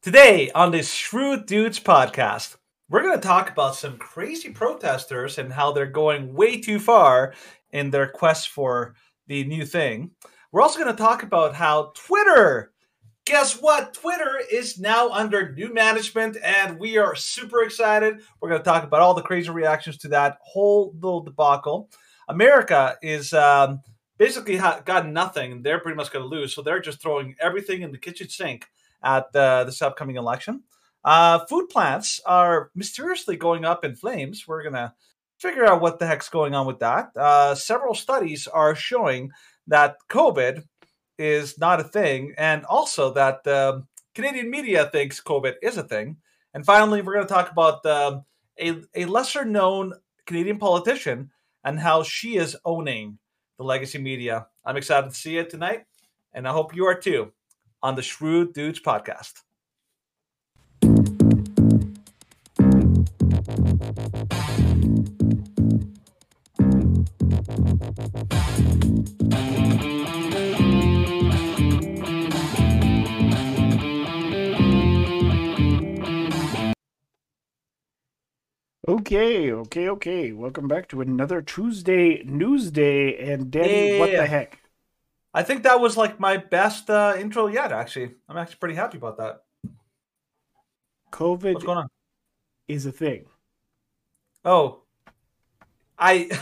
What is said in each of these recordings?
Today on this Shrewd Dudes podcast, we're going to talk about some crazy protesters and how they're going way too far in their quest for the new thing. We're also going to talk about how Twitter, guess what? Twitter is now under new management and we are super excited. We're going to talk about all the crazy reactions to that whole little debacle. America is um, basically ha- got nothing. They're pretty much going to lose. So they're just throwing everything in the kitchen sink at uh, this upcoming election. Uh, food plants are mysteriously going up in flames. We're going to figure out what the heck's going on with that. Uh, several studies are showing that COVID is not a thing, and also that um, Canadian media thinks COVID is a thing. And finally, we're going to talk about um, a, a lesser known Canadian politician and how she is owning the legacy media. I'm excited to see it tonight, and I hope you are too on the Shrewd Dudes podcast. Okay, okay, okay. Welcome back to another Tuesday News Day. And Danny, what the heck? I think that was like my best uh, intro yet. Actually, I'm actually pretty happy about that. What's COVID going on? is a thing. Oh, I.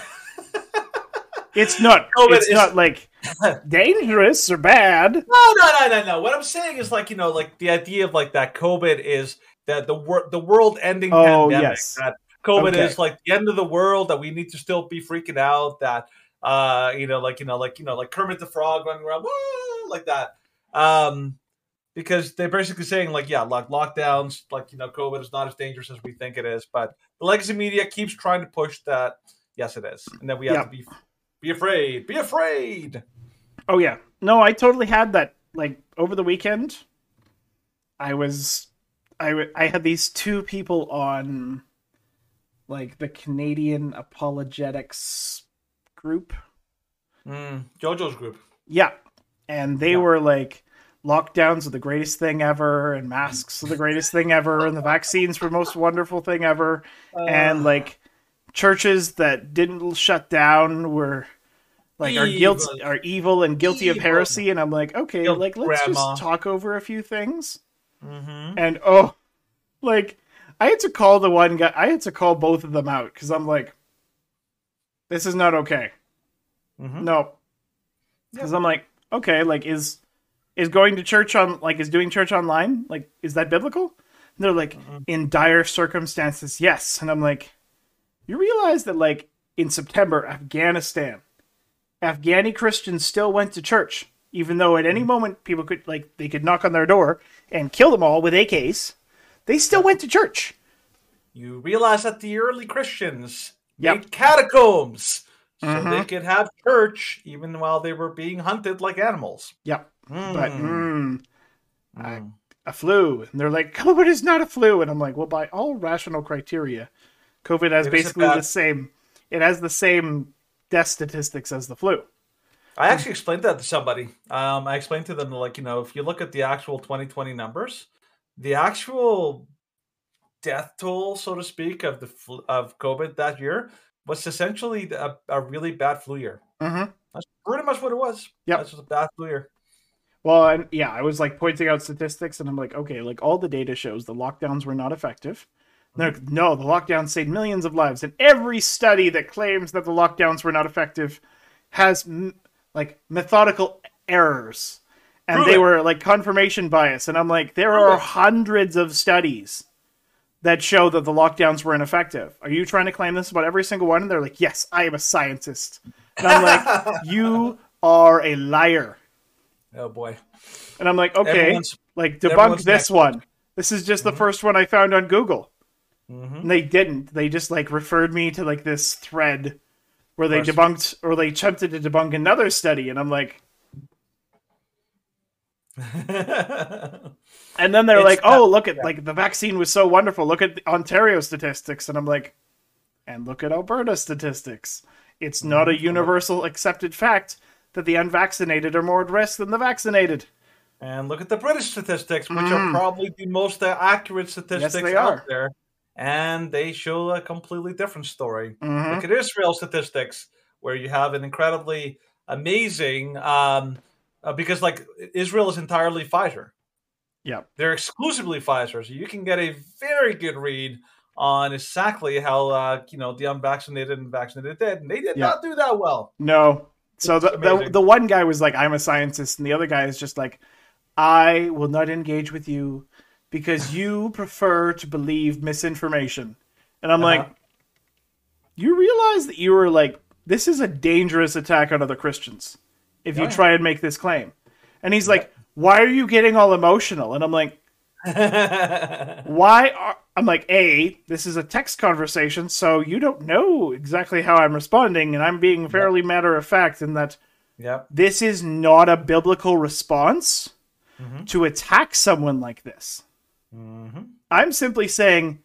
It's not. COVID it's is- not like dangerous or bad. No, no, no, no, no. What I'm saying is like you know, like the idea of like that COVID is that the wor- the world ending Oh, pandemic. yes. That COVID Okay. is like the end of the world. That we need to still be freaking out. That uh, you know, like you know, like you know, like Kermit the Frog running around, "Woo!" like that. Um, because they're basically saying like, yeah, like lockdowns, like you know, COVID is not as dangerous as we think it is. But the legacy media keeps trying to push that. Yes, it is, and that we have Yeah. to be be afraid. Be afraid. Oh yeah. No, I totally had that. Like over the weekend, I was, I w- I had these two people on, like the Canadian apologetics group. Mm, JoJo's group. Yeah. And they Yeah. were like, lockdowns are the greatest thing ever, and masks are the greatest thing ever, and the vaccines were the most wonderful thing ever. and Uh, like churches that didn't shut down were like are guilt Evil. are evil and guilty of heresy. And I'm like, okay, Guilt like let's grandma. just talk over a few things. Mm-hmm. And oh, like I had to call the one guy. I had to call both of them out because I'm like, this is not okay. Mm-hmm. No, because I'm like, okay, like is is going to church on like is doing church online like is that biblical? And they're like, in dire circumstances, yes. And I'm like, you realize that like in September, Afghanistan, Afghani Christians still went to church, even though at any moment people could like they could knock on their door and kill them all with AKs. They still went to church. You realize that the early Christians Yep. made catacombs so Mhm. they could have church even while they were being hunted like animals. Yep. But Mm. mm, I- Mm. a flu. And they're like, COVID is not a flu. And I'm like, well, by all rational criteria, COVID has It a basically bad- the same. It has the same death statistics as the flu. I actually explained that to somebody. Um, I explained to them like you know if you look at the actual 2020 numbers, the actual death toll, so to speak, of the fl- of COVID that year was essentially a, a really bad flu year. Mm-hmm. That's pretty much what it was. Yeah, That's just a bad flu year. Well, and yeah, I was like pointing out statistics, and I'm like, okay, like all the data shows the lockdowns were not effective. They're like, no, the lockdowns saved millions of lives, and every study that claims that the lockdowns were not effective has m- like methodical errors, and Prove they it. were like confirmation bias. And I'm like, there Prove are it. hundreds of studies that show that the lockdowns were ineffective. Are you trying to claim this about every single one? And they're like, yes, I am a scientist. And I'm like, you are a liar. oh boy. And I'm like, okay, Everyone's- like debunk this one. This is just the first one I found on Google. Mhm. And they didn't. They just like referred me to like this thread where they debunked or they attempted to debunk another study, and I'm like, and then they're It's like, not- oh, look at like the vaccine was so wonderful. Look at Ontario statistics, and I'm like, and look at Alberta statistics. It's not a Mm-hmm. universal accepted fact that the unvaccinated are more at risk than the vaccinated. and look at the British statistics, which are probably the most uh, accurate statistics Mm. they out are. there, and they show a completely different story. Mhm. Look at Israel statistics, where you have an incredibly amazing, um, uh, because like Israel is entirely Pfizer. Yeah. They're exclusively Pfizer, so you can get a very good read on exactly how uh, you know the unvaccinated and vaccinated did, and they did Yeah. not do that well. No. So the, the the one guy was like, "I'm a scientist," and the other guy is just like, "I will not engage with you because you prefer to believe misinformation." And I'm Uh-huh. like, "You realize that you were like, this is a dangerous attack on other Christians if you Yeah. try and make this claim." And he's like, "Why are you getting all emotional?" And I'm like, "Why are?" I'm like, "A, this is a text conversation, so you don't know exactly how I'm responding, and I'm being fairly matter of fact in that." yep. this is not a biblical response Mm-hmm. to attack someone like this. Mm-hmm. I'm simply saying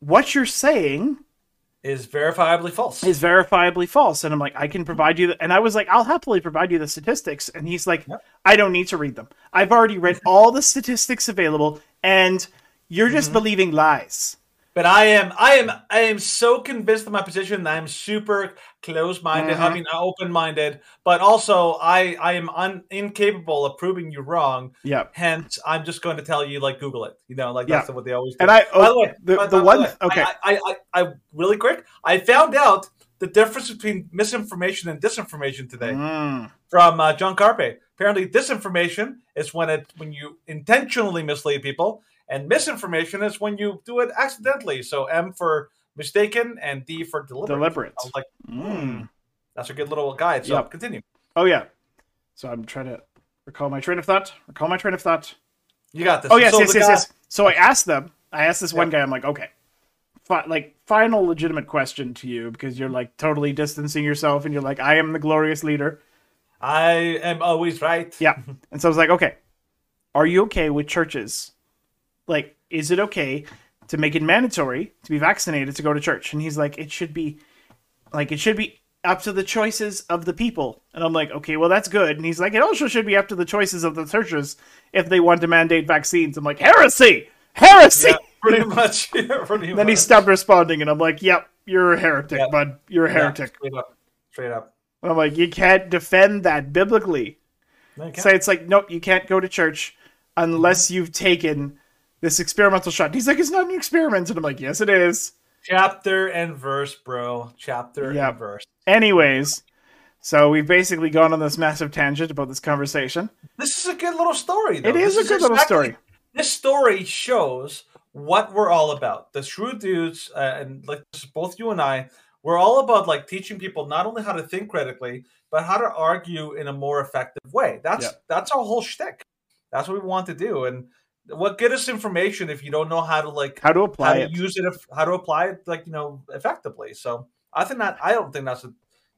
what you're saying Is verifiably false. is verifiably false. And I'm like, I can provide you, the, and I was like, I'll happily provide you the statistics. And he's like, Yep. I don't need to read them. I've already read all the statistics available, and you're just Mm-hmm. believing lies. But I am, I am, I am so convinced of my position. that I'm super close-minded. I Mhm. mean, open-minded. But also, I, I am un, incapable of proving you wrong. Yeah. Hence, I'm just going to tell you, like, Google it. You know, like Yeah. that's what they always do. And I, By oh, the way, the, by- the by one, way, okay. I, I, I, I, really quick. I found out the difference between misinformation and disinformation today Mm, from uh, John Carpe. Apparently, disinformation is when it when you intentionally mislead people, and misinformation is when you do it accidentally. So M for mistaken and D for deliberate. deliberate. I was like, Mm. that's a good little guide. So Yep. continue. Oh, yeah. So I'm trying to recall my train of thought. Recall my train of thought. You got this. Oh yes, So yes, yes, guy- yes. So I asked them. I asked this one Yeah. guy. I'm like, okay, fi- like final legitimate question to you because you're like totally distancing yourself, and you're like, I am the glorious leader. I am always right. Yeah. And so I was like, okay, are you okay with churches? Like, is it okay to make it mandatory to be vaccinated to go to church? And he's like, it should be, like, it should be up to the choices of the people. And I'm like, okay, well, that's good. And he's like, it also should be up to the choices of the churches if they want to mandate vaccines. I'm like, heresy, heresy. Yeah, pretty much. Yeah, pretty Then he stopped responding, and I'm like, "Yep, you're a heretic, Yeah. bud. You're a heretic." straight up. Straight up. And I'm like, "You can't defend that biblically." No. So it's like, nope, you can't go to church unless you've taken this experimental shot. He's like, "It's not an experiment," and I'm like, "Yes, it is." Chapter and verse, bro. Chapter Yep. and verse. Anyways, so we've basically gone on this massive tangent about this conversation. This is a good little story. Though. It is This a good little exactly- story. This story shows what we're all about. The shrewd dudes, uh, and like both you and I, we're all about like teaching people not only how to think critically, but how to argue in a more effective way. That's Yep. that's our whole shtick. That's what we want to do. And what good is information if you don't know how to like How to how apply to it? use it, if, how to apply it, like you know, effectively. So I think that I don't think that's a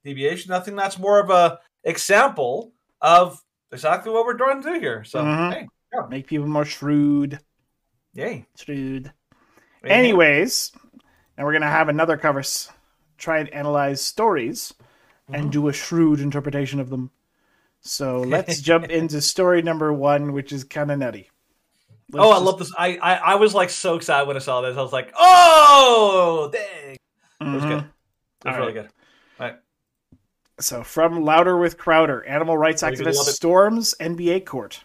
deviation. I think that's more of a example of exactly what we're trying to do here. So Mhm. hey, Make people more shrewd. yay. Shrewd. Amen. Anyways, and we're gonna have another cover. s- Try and analyze stories and do a shrewd interpretation of them. So let's jump into story number one, which is kind of nutty. Let's oh, I just- love this. I, I I was like so excited when I saw this. I was like, oh, dang! It was Mhm. good. It was All really right. good. All right. So from Louder with Crowder, animal rights activist storms NBA court.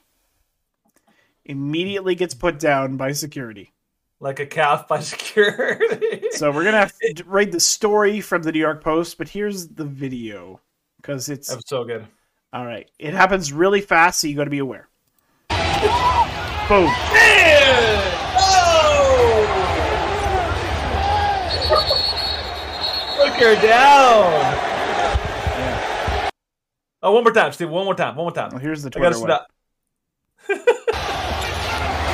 Immediately gets put down by security. Like a calf by security. So we're gonna have to read the story from the New York Post, but here's the video because it's so good. all right. It happens really fast, so you got to be aware. Boom. Oh. Look her down. Oh, one more time, Steve. One more time. One more time. Well, here's the Twitter one.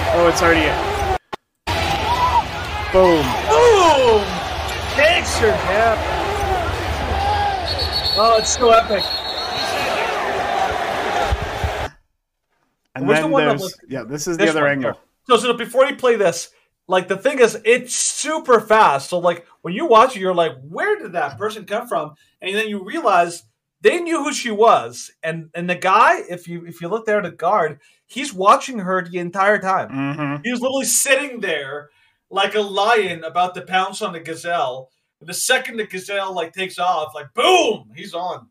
Oh, it's already in. Boom. Boom! Her down. Oh, it's so epic. And Where's the then one there's yeah, this is the other one, angle. So, so before you play this, like the thing is, it's super fast. So, like when you watch it, you're like, "Where did that person come from?" And then you realize they knew who she was, and and the guy, if you if you look there at the guard, he's watching her the entire time. Mm-hmm. He was literally sitting there like a lion about to pounce on the gazelle. And the second the gazelle like takes off, like boom, he's on.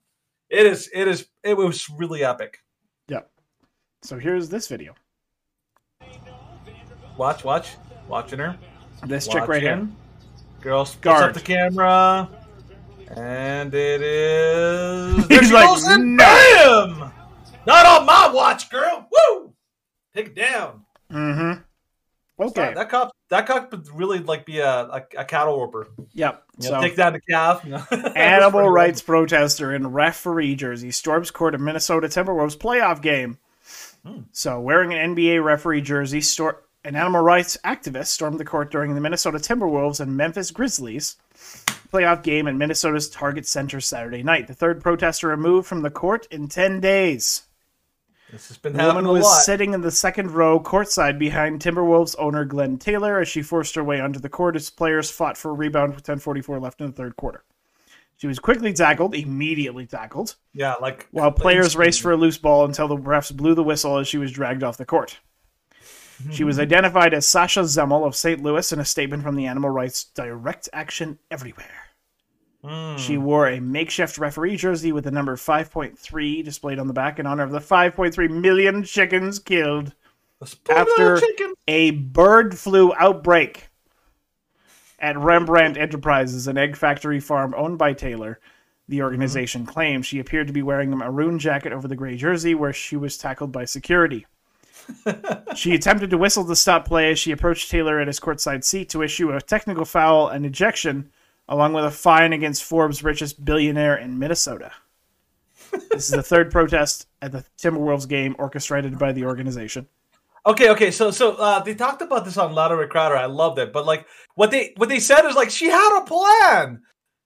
It is. It is. It was really epic. So here's this video. Watch, watch, watching her. This chick right here. Watching. Girl Guard. up the camera, and it is. He's like, "No." bam! Not on my watch, girl. Woo! Take it down. Mm-hmm. Okay. That cop. That cop would really like be a, a, a cattle whooper. Yep. You know, So take down the calf. You know. animal rights protester in referee jersey storms court of Minnesota Timberwolves playoff game. Hmm. So, wearing an NBA referee jersey, stor- an animal rights activist stormed the court during the Minnesota Timberwolves and Memphis Grizzlies playoff game at Minnesota's Target Center Saturday night. The third protester removed from the court in 10 days. This has been The woman was lot. sitting in the second row courtside behind Timberwolves owner Glenn Taylor as she forced her way onto the court as players fought for a rebound with 10:44 left in the third quarter. She was quickly tackled, immediately tackled, yeah, like while players raced for a loose ball until the refs blew the whistle as she was dragged off the court. She was identified as Sasha Zemel of St. Louis in a statement from the Animal Rights Direct Action Everywhere. Mm. She wore a makeshift referee jersey with the number 5.3 displayed on the back in honor of the 5.3 million chickens killed after chicken. a bird flu outbreak at Rembrandt Enterprises, an egg factory farm owned by Taylor. The mm-hmm. organization claims she appeared to be wearing a maroon jacket over the gray jersey where she was tackled by security. she attempted to whistle to stop play as she approached Taylor at his courtside seat to issue a technical foul and ejection, along with a fine against Forbes' richest billionaire in Minnesota. this is the third protest at the Timberwolves game orchestrated by the organization. Okay, okay. So, so uh, they talked about this on Louder Crowder. I loved it, but like what they what they said is like she had a plan.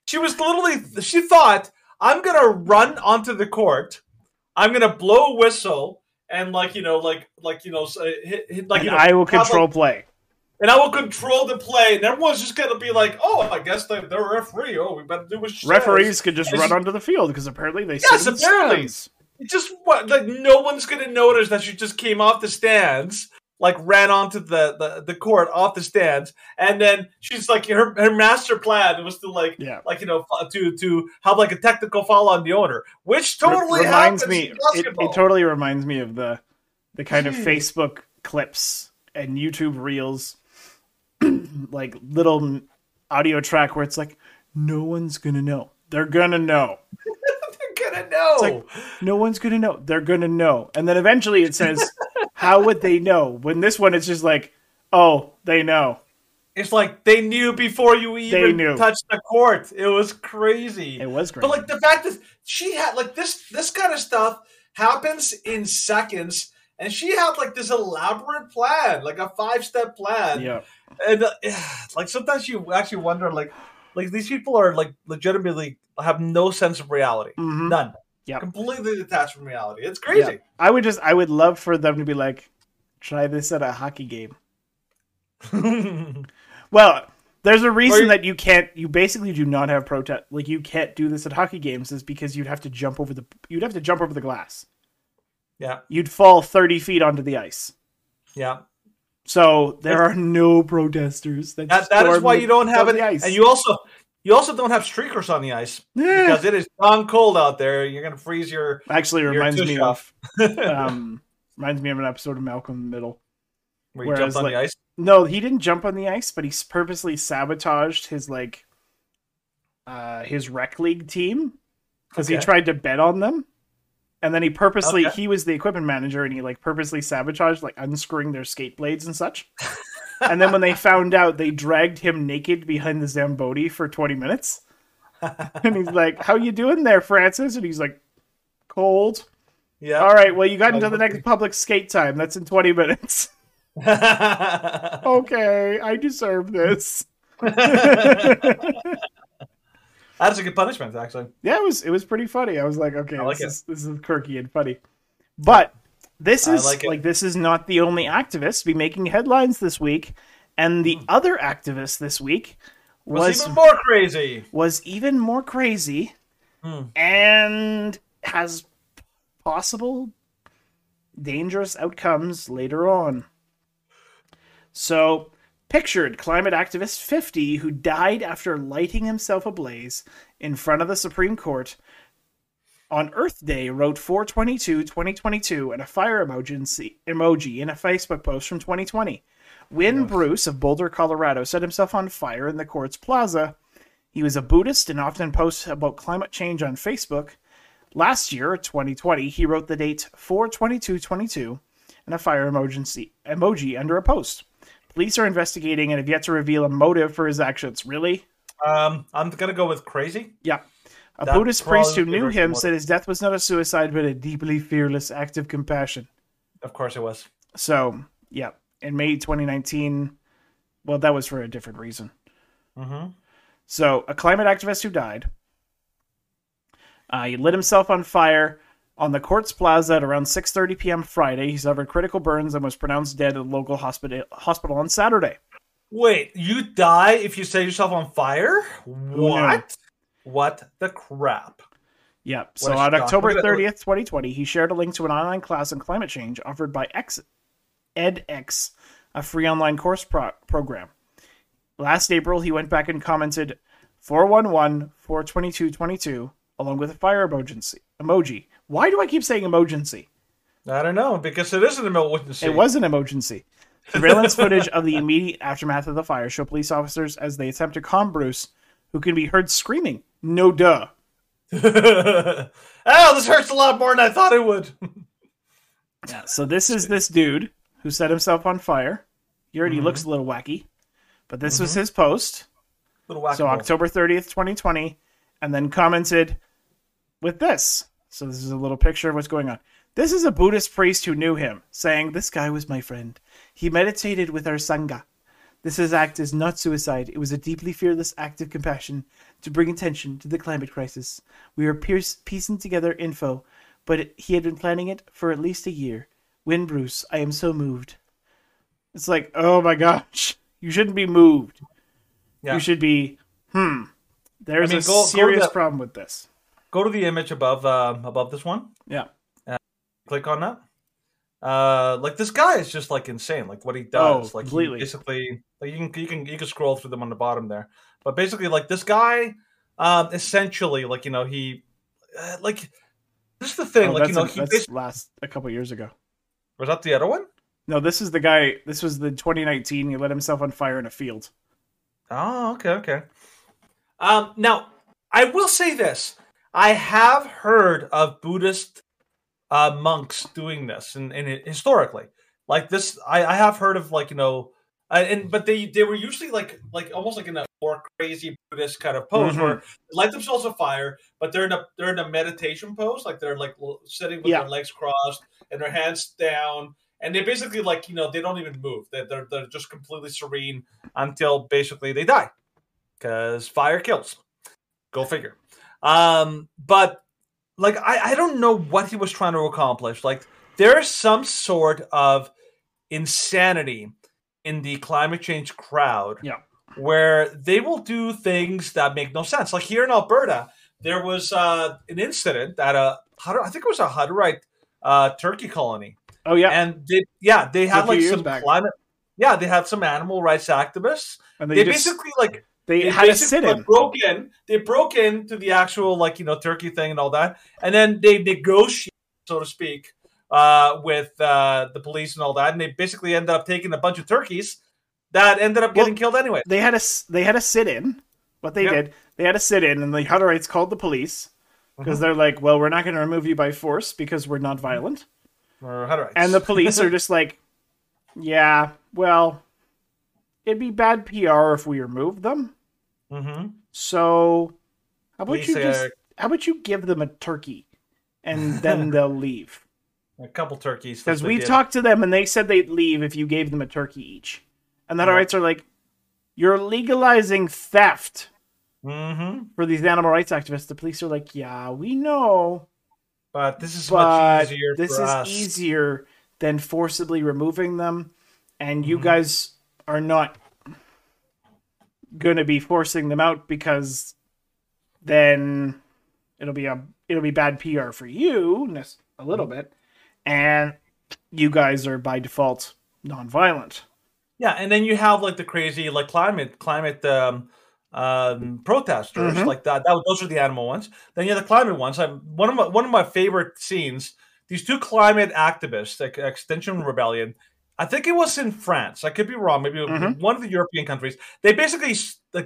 She was literally she thought I'm gonna run onto the court, I'm gonna blow a whistle, and like you know, like like you know, uh, hit, hit, like you know, I will have, like- control play. and I will control the play, and everyone's just gonna be like, oh, I guess they're, they're referee. Oh, we better do what she says." Referees could just And run onto the field because apparently they Yes, sit apparently. stands. Just what like no one's gonna notice that she just came off the stands, like ran onto the, the, the court off the stands, and then she's like her her master plan was to like Yeah. like you know to to have like a technical foul on the owner, which totally Re- reminds me. It, it totally reminds me of the the kind of hmm. Facebook clips and YouTube reels, like little audio track where it's like, no one's gonna know. They're gonna know. Gonna know. like- No one's gonna know. They're gonna know. And then eventually it says, how would they know? When this one it's just like, oh, they know. It's like they knew before you even touched the court. It was crazy. It was great. But like the fact that she had like this this kind of stuff happens in seconds, and she had like this elaborate plan, like a five step plan. yeah. And uh, like sometimes you actually wonder, like like these people are like legitimately have no sense of reality, Mhm. none. Yeah, completely detached from reality. It's crazy. I would just I would love for them to be like, try this at a hockey game. Well, there's a reason you- that you can't. You basically do not have protest. Like you can't do this at hockey games, is because you'd have to jump over the. You'd have to jump over the glass. yeah, You'd fall thirty feet onto the ice. yeah. So there are no protesters. That, That, that is why you don't have on it, ice. and you also you also don't have streakers on the ice Yeah. because it is darn cold out there. You're gonna freeze your. actually You're reminds me sharp. of um reminds me of an episode of Malcolm in the Middle. Where you Whereas, jump on like- the ice. No, he didn't jump on the ice, but he purposely sabotaged his like uh his rec league team because he tried to bet on them. And then he purposely Okay. he was the equipment manager and he like purposely sabotaged like unscrewing their skate blades and such. and then when they found out, they dragged him naked behind the Zamboni for 20 minutes. and he's like, "How you doing there, Francis?" And he's like, "Cold." Yeah. All right, well, you got into the next public skate time. That's in 20 minutes. okay, I deserve this. That's a good punishment, actually. Yeah, it was it was pretty funny. I was like, okay, like this is this is quirky and funny. But this is like like, this is not the only activist to be making headlines this week. And the other activist this week Was, was even more crazy. was even more crazy Hmm. and has possible dangerous outcomes later on. So, pictured climate activist 50 who died after lighting himself ablaze in front of the Supreme Court on Earth Day wrote 422 2022 and a fire emoji, emoji in a Facebook post from 2020. Wynn Bruce of Boulder, Colorado set himself on fire in the court's plaza. He was a Buddhist and often posts about climate change on Facebook. Last year, 2020, he wrote the date 42222 and a fire emergency emoji under a post. Police are investigating and have yet to reveal a motive for his actions. Really? Um, I'm gonna go with crazy. Yeah. A That Buddhist priest who knew him said his death was not a suicide but a deeply fearless act of compassion. Of course it was. So, yeah, in May 2019, well, that was for a different reason. Mm-hmm. So, a climate activist who died. Uh, he lit himself on fire on the court's plaza at around 6:30 p.m. Friday. He suffered critical burns and was pronounced dead at a local hospital hospital on Saturday. Wait, you die if you set yourself on fire? Oh, what? What the crap? Yeah. So on. October Look 30th, 2020, he shared a link to an online class on climate change offered by X edX, a free online course pro- program. Last April, he went back and commented 411 422 22 along with a fire emoji. emoji. Why do I keep saying emoji? I don't know because it is an emergency. It was an emergency. Surveillance footage of the immediate aftermath of the fire show police officers as they attempt to calm Bruce, who can be heard screaming, "No duh." oh, this hurts a lot more than I thought it would. Yeah, so this is this dude who set himself on fire. He already mm-hmm. looks a little wacky, but this was mm-hmm. his post. Little whack So October 30th, 2020, and then commented with this. So this is a little picture of what's going on. This is a Buddhist priest who knew him, saying, This guy was my friend. He meditated with our Sangha. This is act is not suicide. It was a deeply fearless act of compassion to bring attention to the climate crisis. We are pierce- piecing together info, but it, he had been planning it for at least a year. Wynn Bruce, I am so moved. It's like, oh my gosh, you shouldn't be moved. Yeah. You should be, hmm. There's I mean, a go- go to serious problem with this. Go to the image above um, above this one. Yeah. Click on that. Uh, like this guy is just like insane. Like what he does. Oh, like completely. basically, like you can you can you can scroll through them on the bottom there. But basically, like this guy, um, essentially, like you know he, uh, like this is the thing. Oh, like you know a- he basically, last a couple years ago. was that the other one. No, this is the guy. This was the 2019. He lit himself on fire in a field. Oh, okay, okay. Um, now I will say this: I have heard of Buddhist uh, monks doing this, and, historically, like this, I, I have heard of like you know, uh, and but they they were usually like like almost like in a more crazy Buddhist kind of pose Mhm. where they light themselves on fire, but they're in a they're in a meditation pose, like they're like sitting with Yeah. their legs crossed and their hands down. And they basically like you know they don't even move. They're they're, they're just completely serene until basically they die because fire kills. Go figure. Um, but like I, I don't know what he was trying to accomplish. Like there's some sort of insanity in the climate change crowd. Yeah. Where they will do things that make no sense. Like here in Alberta, there was uh, an incident at a I think it was a Hutterite uh, turkey colony Oh yeah, and they yeah they had like some back. climate yeah they had some animal rights activists and they, they, just basically like they, they had a sit like, in. broke in they broke into the actual like you know turkey thing and all that and then they negotiated so to speak uh, with uh, the police and all that and they basically ended up taking a bunch of turkeys that ended up getting killed anyway They had a they had a sit in. What they Yeah. did, they had a sit in, and the Hutterites called the police because Mm-hmm. they're like, "Well, we're not going to remove you by force because we're not violent." or Hutterites. And the police are just like, "Yeah, well, it'd be bad PR if we removed them." Hmm So, how about Police you just how about you give them a turkey, and then they'll leave? a couple turkeys Because we talked to them and they said they'd leave if you gave them a turkey each. And the Yeah. rights are like, you're legalizing theft Mhm. for these animal rights activists. The police are like, yeah, we know, but this is but much easier this is us. easier than forcibly removing them. And you Mhm. guys are not going to be forcing them out because then it'll be a it'll be bad PR for you a little bit, and you guys are by default nonviolent. Yeah, and then you have like the crazy like climate climate um, um, protesters Mhm. like that. That those are the animal ones. Then you have the climate ones. I'm one of my one of my favorite scenes. These two climate activists, like Extinction Rebellion. I think it was in France. I could be wrong. Maybe Mhm. one of the European countries. They basically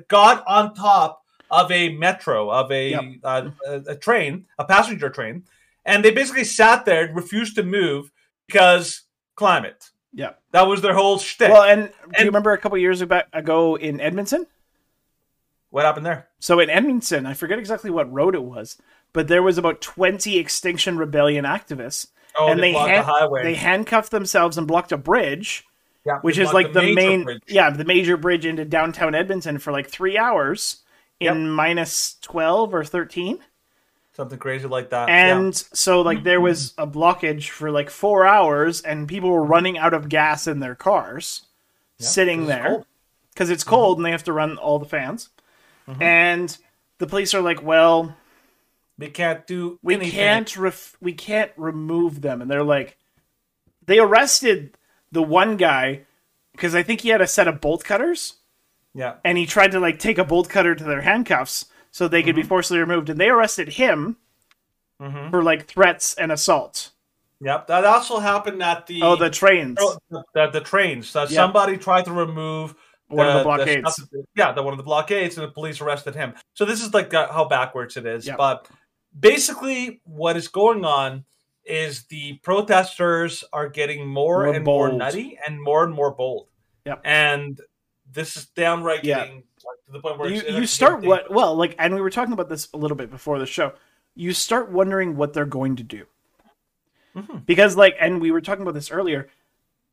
got on top of a metro of a, Yep. uh, a a train, a passenger train, and they basically sat there, and refused to move because climate. Yeah. That was their whole shtick. Well, and, do you remember a couple years ago in Edmonton? what happened there? So in Edmonton, I forget exactly what road it was, but there was about twenty Extinction Rebellion activists, Oh, and they blocked hand- the highway. they handcuffed themselves and blocked a bridge, yeah, which is like the, major main, bridge. yeah, the major bridge into downtown Edmonton for like three hours in minus twelve or thirteen. something crazy like that. And so like there was a blockage for like four hours, and people were running out of gas in their cars, Yeah, sitting it's there because it's cold and they have to run all the fans. Mm-hmm. And the police are like, "Well, we can't do. we anything. can't ref- we can't remove them." And they're like, they arrested the one guy because I think he had a set of bolt cutters, Yeah, and he tried to like take a bolt cutter to their handcuffs so they could be forcibly removed, and they arrested him Mhm. for like threats and assault. yep. That also happened at the Oh, the trains. the, the trains. That Yeah. somebody tried to remove One of the blockades. stuff- yeah, the one of the blockades, and the police arrested him. So this is like uh, how backwards it is. Yeah. But basically, what is going on is the protesters are getting more, More and more nutty and more and more bold. Yep. And this is downright Yeah. getting like, to the point where you, you start what well like and we were talking about this a little bit before the show you start wondering what they're going to do Mhm. because like and we were talking about this earlier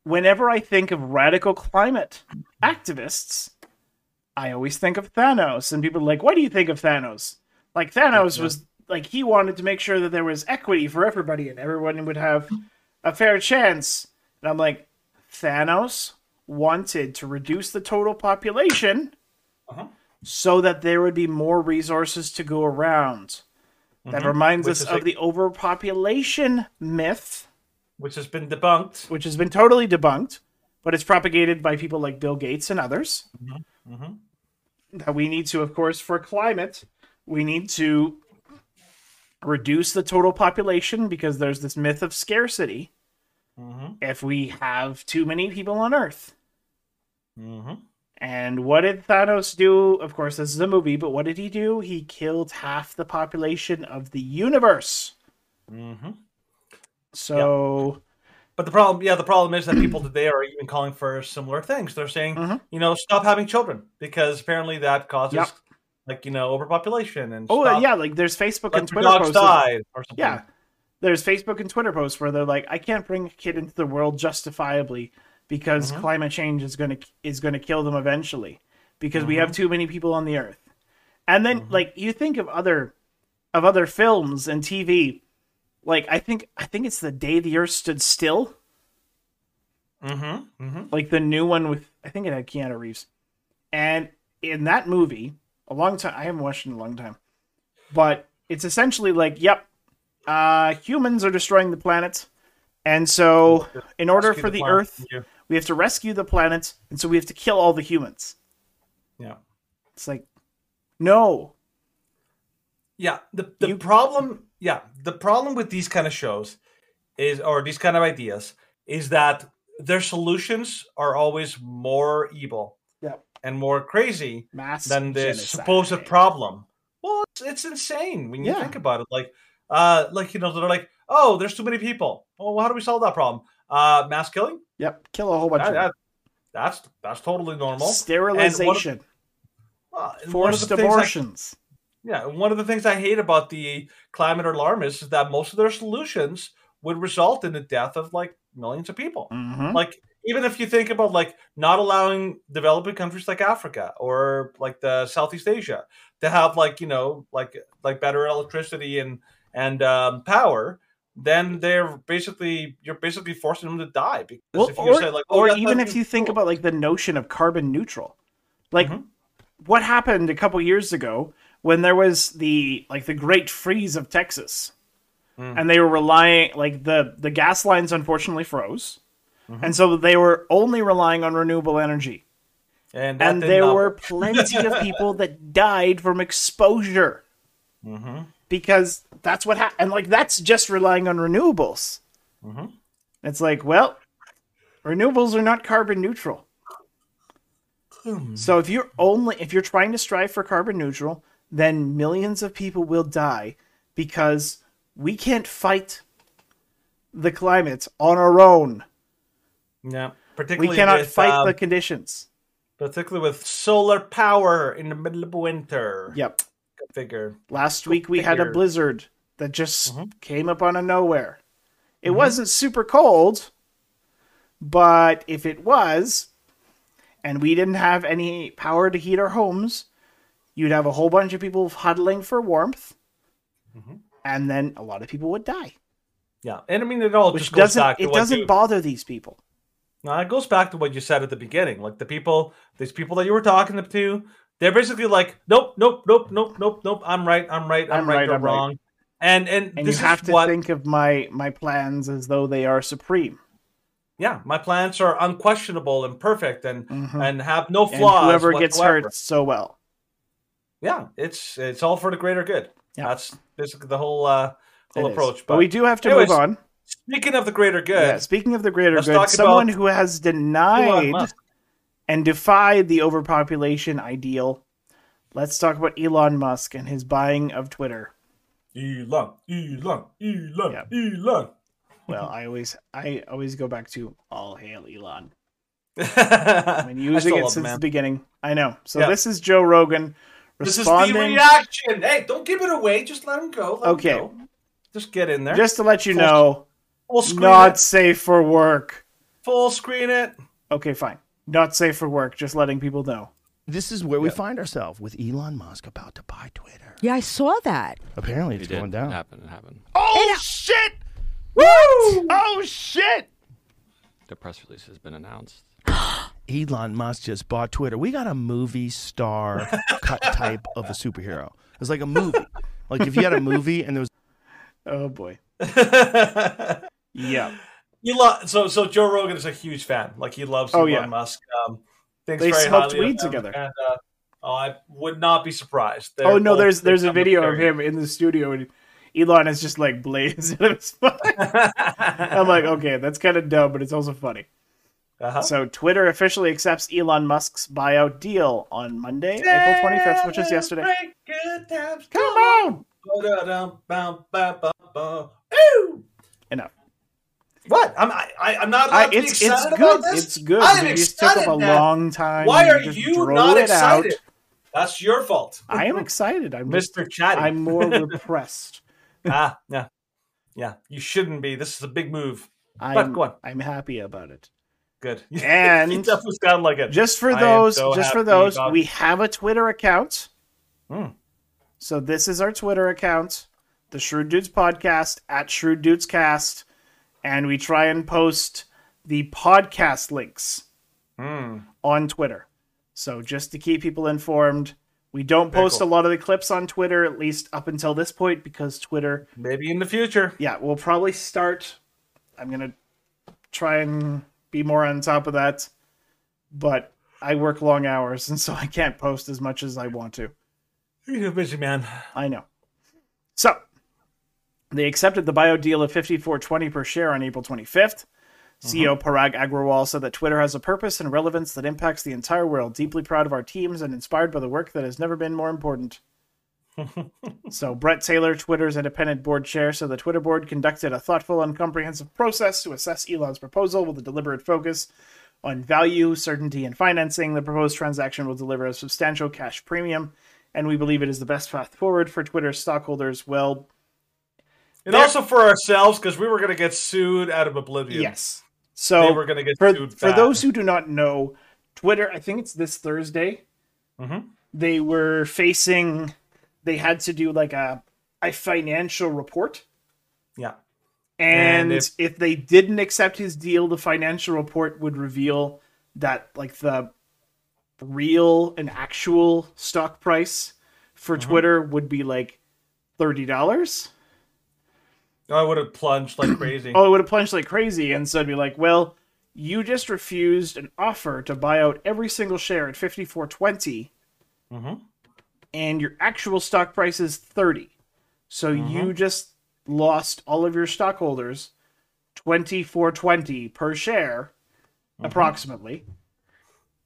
whenever i think of radical climate activists i always think of thanos and people are like why do you think of thanos like thanos Yeah. was like he wanted to make sure that there was equity for everybody and everyone would have a fair chance and i'm like thanos wanted to reduce the total population Uh-huh. so that there would be more resources to go around. That Mhm. reminds Which us of like- the overpopulation myth, which has been debunked. which has been totally debunked, but it's propagated by people like Bill Gates and others. Mhm. That we need to, of course, for climate, we need to reduce the total population because there's this myth of scarcity Mhm. if we have too many people on Earth. Mhm. And what did Thanos do? Of course, this is a movie, but what did he do? He killed half the population of the universe. Mhm. So, But the problem, yeah, the problem is that people today are even calling for similar things. They're saying, Mhm. you know, stop having children because apparently that causes, Yep. Like, you know, overpopulation and oh stop, yeah, like there's Facebook and Twitter posts. died or something. yeah, there's Facebook and Twitter posts where they're like, I can't bring a kid into the world justifiably because Mhm. climate change is gonna is gonna kill them eventually because we Mhm. have too many people on the earth. And then Mhm. like you think of other of other films and TV, like I think I think it's the day the Earth stood still. Mm-hmm. Mm-hmm. like the new one with I think it had Keanu Reeves, and in that movie, a long time I haven't watched in a long time, but it's essentially like, yep, uh, humans are destroying the planet, and so in order for the, Earth, Yeah. we have to rescue the planet, and so we have to kill all the humans. Yeah. It's like, no, Yeah. The the You- problem, yeah, the problem with these kind of shows is, or these kind of ideas, is that their solutions are always more evil. And more crazy mass than the genocide. supposed problem. Well, it's, it's insane when you Yeah. think about it. Like, uh, like you know, they're like, oh, there's too many people. Well, how do we solve that problem? Uh, mass killing. Yep, kill a whole bunch That- of that's that's totally normal. Sterilization, Well, and forced things I- abortions. yeah, one of the things I hate about the climate alarmists is that most of their solutions would result in the death of like millions of people. Mhm. Like even if you think about like not allowing developing countries like Africa or like the Southeast Asia to have like you know like like better electricity and and um, power, then they're basically you're basically forcing them to die because Well, if you or, say like oh, or even if you think about like the notion of carbon neutral, like Mhm. what happened a couple years ago when there was the like the Great Freeze of Texas, and they were relying like the the gas lines unfortunately froze, Mm-hmm. and so they were only relying on renewable energy, And, and there not were plenty of people that died from exposure mm-hmm. because that's what happened. And like that's just relying on renewables. Mm-hmm. It's like, well, renewables are not carbon neutral. So if you're only if you're trying to strive for carbon neutral, then millions of people will die because we can't fight the climate on our own. Yeah, We particularly cannot with, fight um, the conditions. particularly with solar power in the middle of winter. Yep. Figure. Last week we had a blizzard that just Mm-hmm. came up out of nowhere. It wasn't super cold, but if it was, and we didn't have any power to heat our homes, you'd have a whole bunch of people huddling for warmth, Mm-hmm. and then a lot of people would die. Yeah, and I mean it all Which just doesn't back to it doesn't bother these people. No, it goes back to what you said at the beginning. Like the people, these people that you were talking to, they're basically like, nope, nope, nope, nope, nope, nope. I'm right, I'm right, I'm, I'm right, right, I'm right. wrong. And and, And this you have to what, think of my my plans as though they are supreme. yeah, my plans are unquestionable and perfect and Mhm. and have no And flaws. whoever gets hurt so well. yeah, it's it's all for the greater good. Yeah. That's basically the whole uh, whole It approach. But we do have to anyways, move on. Speaking of the greater good, Yeah, speaking of the greater good, someone who has denied and defied the overpopulation ideal. Let's talk about Elon Musk and his buying of Twitter. Elon, Elon, Elon, Yep. Elon. Well, I always I always go back to all hail Elon. I I've been using it since man. the beginning. I know. So Yeah. this is Joe Rogan This is the responding reaction. Hey, don't give it away. Just let him go. Let him Okay. go. Just get in there. just to let you Full- know, full screen not it. safe for work. Full screen it. Okay, fine. Not safe for work, just letting people know. This is where we find ourselves with Elon Musk about to buy Twitter. Yeah, I saw that. Apparently, it's did. going It down. happened. It happened. Oh uh, shit! What? Oh shit! The press release has been announced. Elon Musk just bought Twitter. We got a movie star cut type of a superhero. It's like a movie. Like if you had a movie and there was Oh boy. Yeah. Elon, so so Joe Rogan is a huge fan. Like he loves Oh, Elon yeah. Musk. Um, thinks They very smoked weed together. And, uh, oh, I would not be surprised. They're Oh no, there's there's a video of him in the studio and Elon is just like blazing at his phone. I'm like, okay, that's kind of dumb, but it's also funny. Uh-huh. So Twitter officially accepts Elon Musk's buyout deal on Monday, April 25th, which is yesterday. Good times. Come on! Ba-da-dum-bum-ba-ba-ba. Enough. What? I'm I, I, I'm not I, allowed to be it's excited it's about good. this. It's good. I am It just took up excited, a man. long time. Why are you not it out. excited? That's your fault, I am excited. I'm Mr. Chatty. I'm more repressed. ah, yeah, yeah. You shouldn't be. This is a big move. I'm, go on. I'm happy about it. Good. And- you definitely sound like it. Just for those, so just for those, about- we have a Twitter account. Hmm. So this is our Twitter account, the Shrewd Dudes Podcast at Shrewd Dudes Cast, and we try and post the podcast links Hmm. on Twitter. So just to keep people informed, we don't Very post cool. a lot of the clips on Twitter, at least up until this point, because Twitter Maybe in the future. yeah, we'll probably start. I'm gonna try and be more on top of that, but I work long hours, and so I can't post as much as I want to. You're a busy man. I know. So they accepted the bio deal of 54.20 per share on April 25th. CEO mm-hmm. Parag Agrawal said that Twitter has a purpose and relevance that impacts the entire world. Deeply proud of our teams and inspired by the work that has never been more important. so Bret Taylor, Twitter's independent board chair, said the Twitter board conducted a thoughtful and comprehensive process to assess Elon's proposal with a deliberate focus on value, certainty, and financing. The proposed transaction will deliver a substantial cash premium, and we believe it is the best path forward for Twitter stockholders. Well, And also for ourselves, because we were going to get sued out of oblivion. yes. They So were going to get for sued for those who do not know, Twitter, I think it's this Thursday. Mhm. They were facing. They had to do like a a financial report, Yeah. and, And if, if- they didn't accept his deal, the financial report would reveal that like the real and actual stock price for Mhm. Twitter would be like thirty dollars. I would have plunged like crazy. Oh, it would have plunged like crazy, and so it'd be like, well, you just refused an offer to buy out every single share at fifty four twenty, Mhm. and your actual stock price is thirty. So you just lost all of your stockholders twenty four twenty per share, approximately.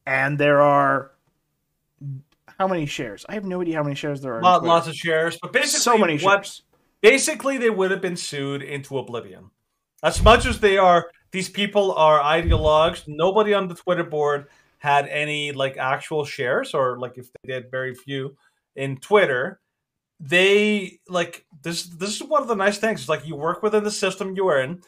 And there are how many shares? I have no idea how many shares there are. Lot, lots of shares, but basically, so many what shares. Basically they would have been sued into oblivion. As much as they are, these people are ideologues. Nobody on the Twitter board had any like actual shares, or like if they did, very few in Twitter. They like this. This is one of the nice things. It's like you work within the system you are in.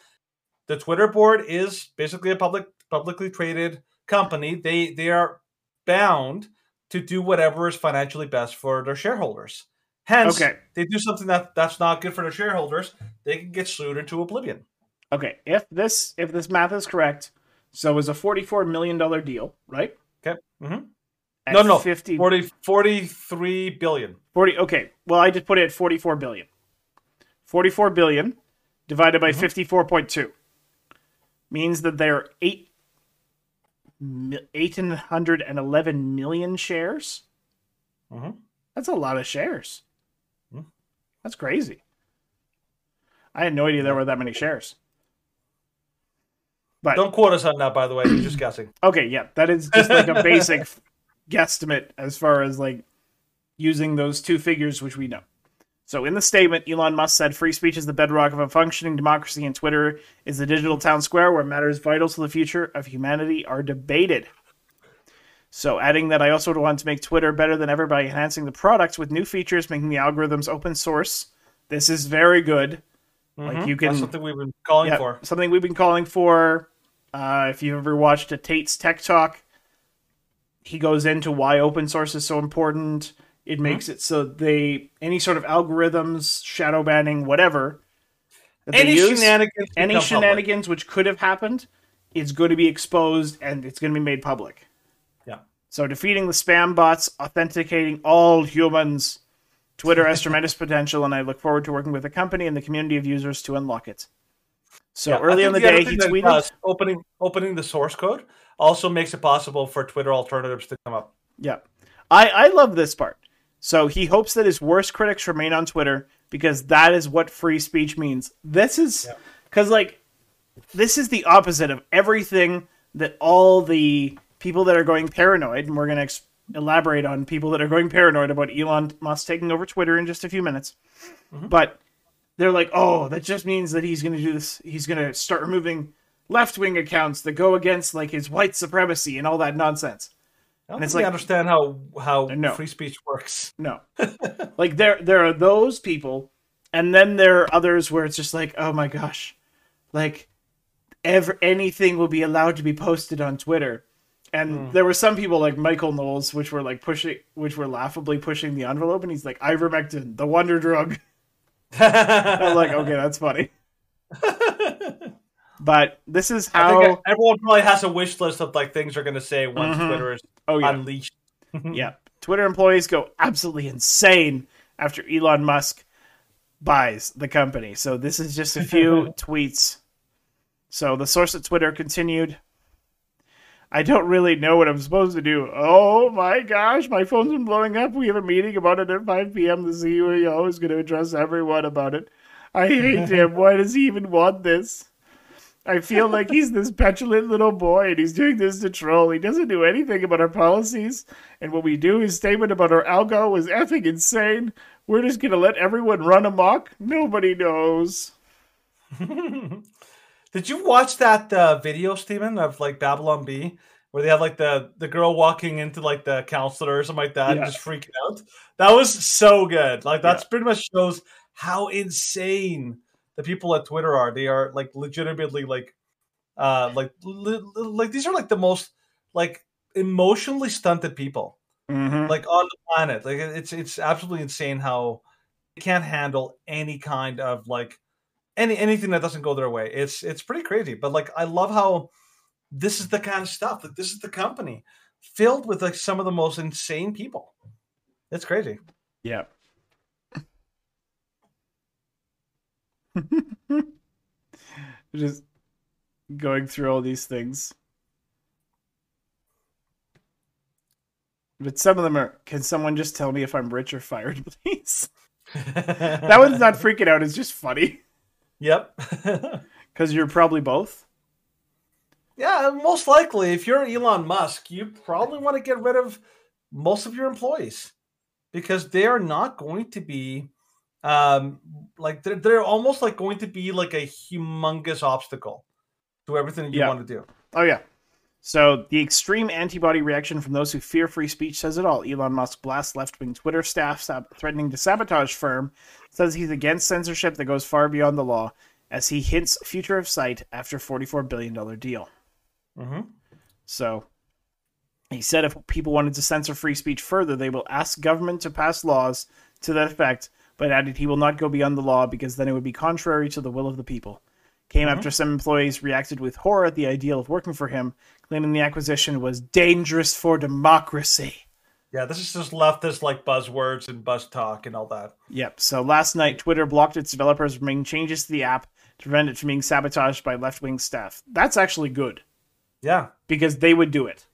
The Twitter board is basically a public, publicly traded company. They they are bound to do whatever is financially best for their shareholders. Hence, Okay. they do something that that's not good for their shareholders, they can get sued into oblivion. Okay, if this if this math is correct, so it was a forty four million dollar deal, right? Okay. Mm-hmm. At No, no, 50, 40, 43 billion. 40 Okay, well, I just put it at forty four billion. Forty four billion divided by point two means that there are eight eight hundred and eleven million shares. Mhm. That's a lot of shares. That's crazy. I had no idea there were that many shares. But Don't quote us on that, by the way. You're just guessing. Okay, yeah, that is just like a basic guesstimate as far as like using those two figures, which we know. So, in the statement, Elon Musk said free speech is the bedrock of a functioning democracy, and Twitter is the digital town square where matters vital to the future of humanity are debated. So, adding that I also want to make Twitter better than ever by enhancing the product with new features, making the algorithms open source. This is very good. Like you can That's something we've been calling yeah, for. something we've been calling for. Uh, if you've ever watched a Tate's Tech Talk, he goes into why open source is so important. It Mm-hmm. makes it so they any sort of algorithms, shadow banning, whatever Any use, shenanigans, any become public. shenanigans which could have happened, it's going to be exposed and it's going to be made public. Yeah. So defeating the spam bots, authenticating all humans, Twitter has tremendous potential, and I look forward to working with the company and the community of users to unlock it. So Yeah, early in the other day, he tweeted. does, opening opening the source code also makes it possible for Twitter alternatives to come up. Yeah. I, I love this part. So he hopes that his worst critics remain on Twitter because that is what free speech means. This is because, like, this is the opposite of everything that all the people that are going paranoid, and we're going to ex- elaborate on people that are going paranoid about Elon Musk taking over Twitter in just a few minutes. Mm-hmm. But they're like, oh, that just means that he's going to do this. He's going to start removing left wing accounts that go against, like, his white supremacy and all that nonsense. I don't it's like- understand how how No. free speech works. No. like there there are those people and then there are others where it's just like, "Oh my gosh." Like ever anything will be allowed to be posted on Twitter. And there were some people like Michael Knowles which were like pushing which were laughably pushing the envelope and he's like, "Ivermectin, the wonder drug." I was like, "Okay, that's funny." but this is I how think everyone probably has a wish list of like things they're going to say once Mhm. Twitter is Oh yeah. unleashed. Yeah. Twitter employees go absolutely insane after Elon Musk buys the company. So this is just a few tweets. So the source at Twitter continued. I don't really know what I'm supposed to do. Oh my gosh, my phone's been blowing up. We have a meeting about it at 5 p.m. The CEO is going to address everyone about it. I hate him. Why does he even want this? I feel like he's this petulant little boy and he's doing this to troll. He doesn't do anything about our policies. And what we do, his statement about our algo was effing insane. We're just going to let everyone run amok. Nobody knows. Did you watch that uh, video, Stephen, of like Babylon Bee, where they had like the the girl walking into like the counselor or something like that Yeah. and just freaking out? That was so good. Like that's pretty much shows how insane the people at Twitter are. They are like legitimately like uh like li- li- like these are like the most like emotionally stunted people Mm-hmm. like on the planet. Like it's it's absolutely insane how they can't handle any kind of like any anything that doesn't go their way. It's it's pretty crazy. But like I love how this is the kind of stuff that this is the company filled with like some of the most insane people. It's crazy. Yeah. Just going through all these things. But some of them are can someone just tell me if I'm rich or fired, please? that one's not freaking out, it's just funny. Yep. Because you're probably both. yeah, most likely, if you're Elon Musk, you probably want to get rid of most of your employees because they are not going to be um like they're, they're almost like going to be like a humongous obstacle to everything you Yeah. want to do. Oh yeah. So the extreme antibody reaction from those who fear free speech says it all. Elon Musk blasts left-wing Twitter staff sab- threatening to sabotage firm, says he's against censorship that goes far beyond the law, as he hints future of site after $44 billion deal. hmm So he said if people wanted to censor free speech further, they will ask government to pass laws to that effect, but added he will not go beyond the law because then it would be contrary to the will of the people. Came after some employees reacted with horror at the idea of working for him, claiming the acquisition was dangerous for democracy. Yeah, this is just leftist like buzzwords and buzz talk and all that. Yep. So last night, Twitter blocked its developers from making changes to the app to prevent it from being sabotaged by left wing staff. That's actually good. Yeah. because they would do it.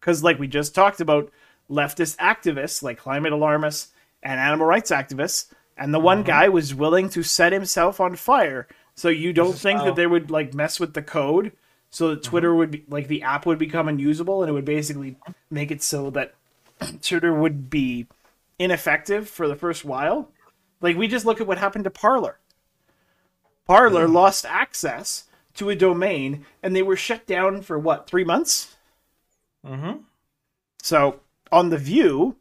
Because, like we just talked about, leftist activists like climate alarmists and animal rights activists, and the one mm-hmm. guy was willing to set himself on fire. So you don't is think how- that they would like mess with the code, so that Twitter would be like the app would become unusable, and it would basically make it so that Twitter would be ineffective for the first while. Like we just look at what happened to Parler. Parler lost access to a domain, and they were shut down for what three months. Mm-hmm. So on the View,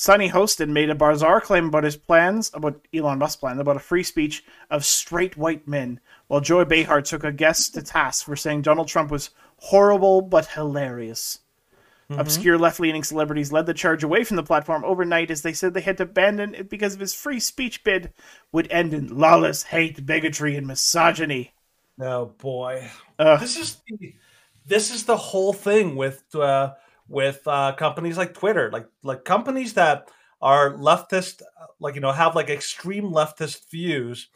Sunny Hostin made a bizarre claim about his plans about Elon Musk's plan about a free speech of straight white men, while Joy Behar took a guest to task for saying Donald Trump was horrible but hilarious. Obscure left-leaning celebrities led the charge away from the platform overnight as they said they had to abandon it because of his free speech bid would end in lawless hate, bigotry, and misogyny. Oh boy. Ugh. this is the, this is the whole thing with uh, with uh, companies like Twitter, like like companies that are leftist, like you know, have like extreme leftist views.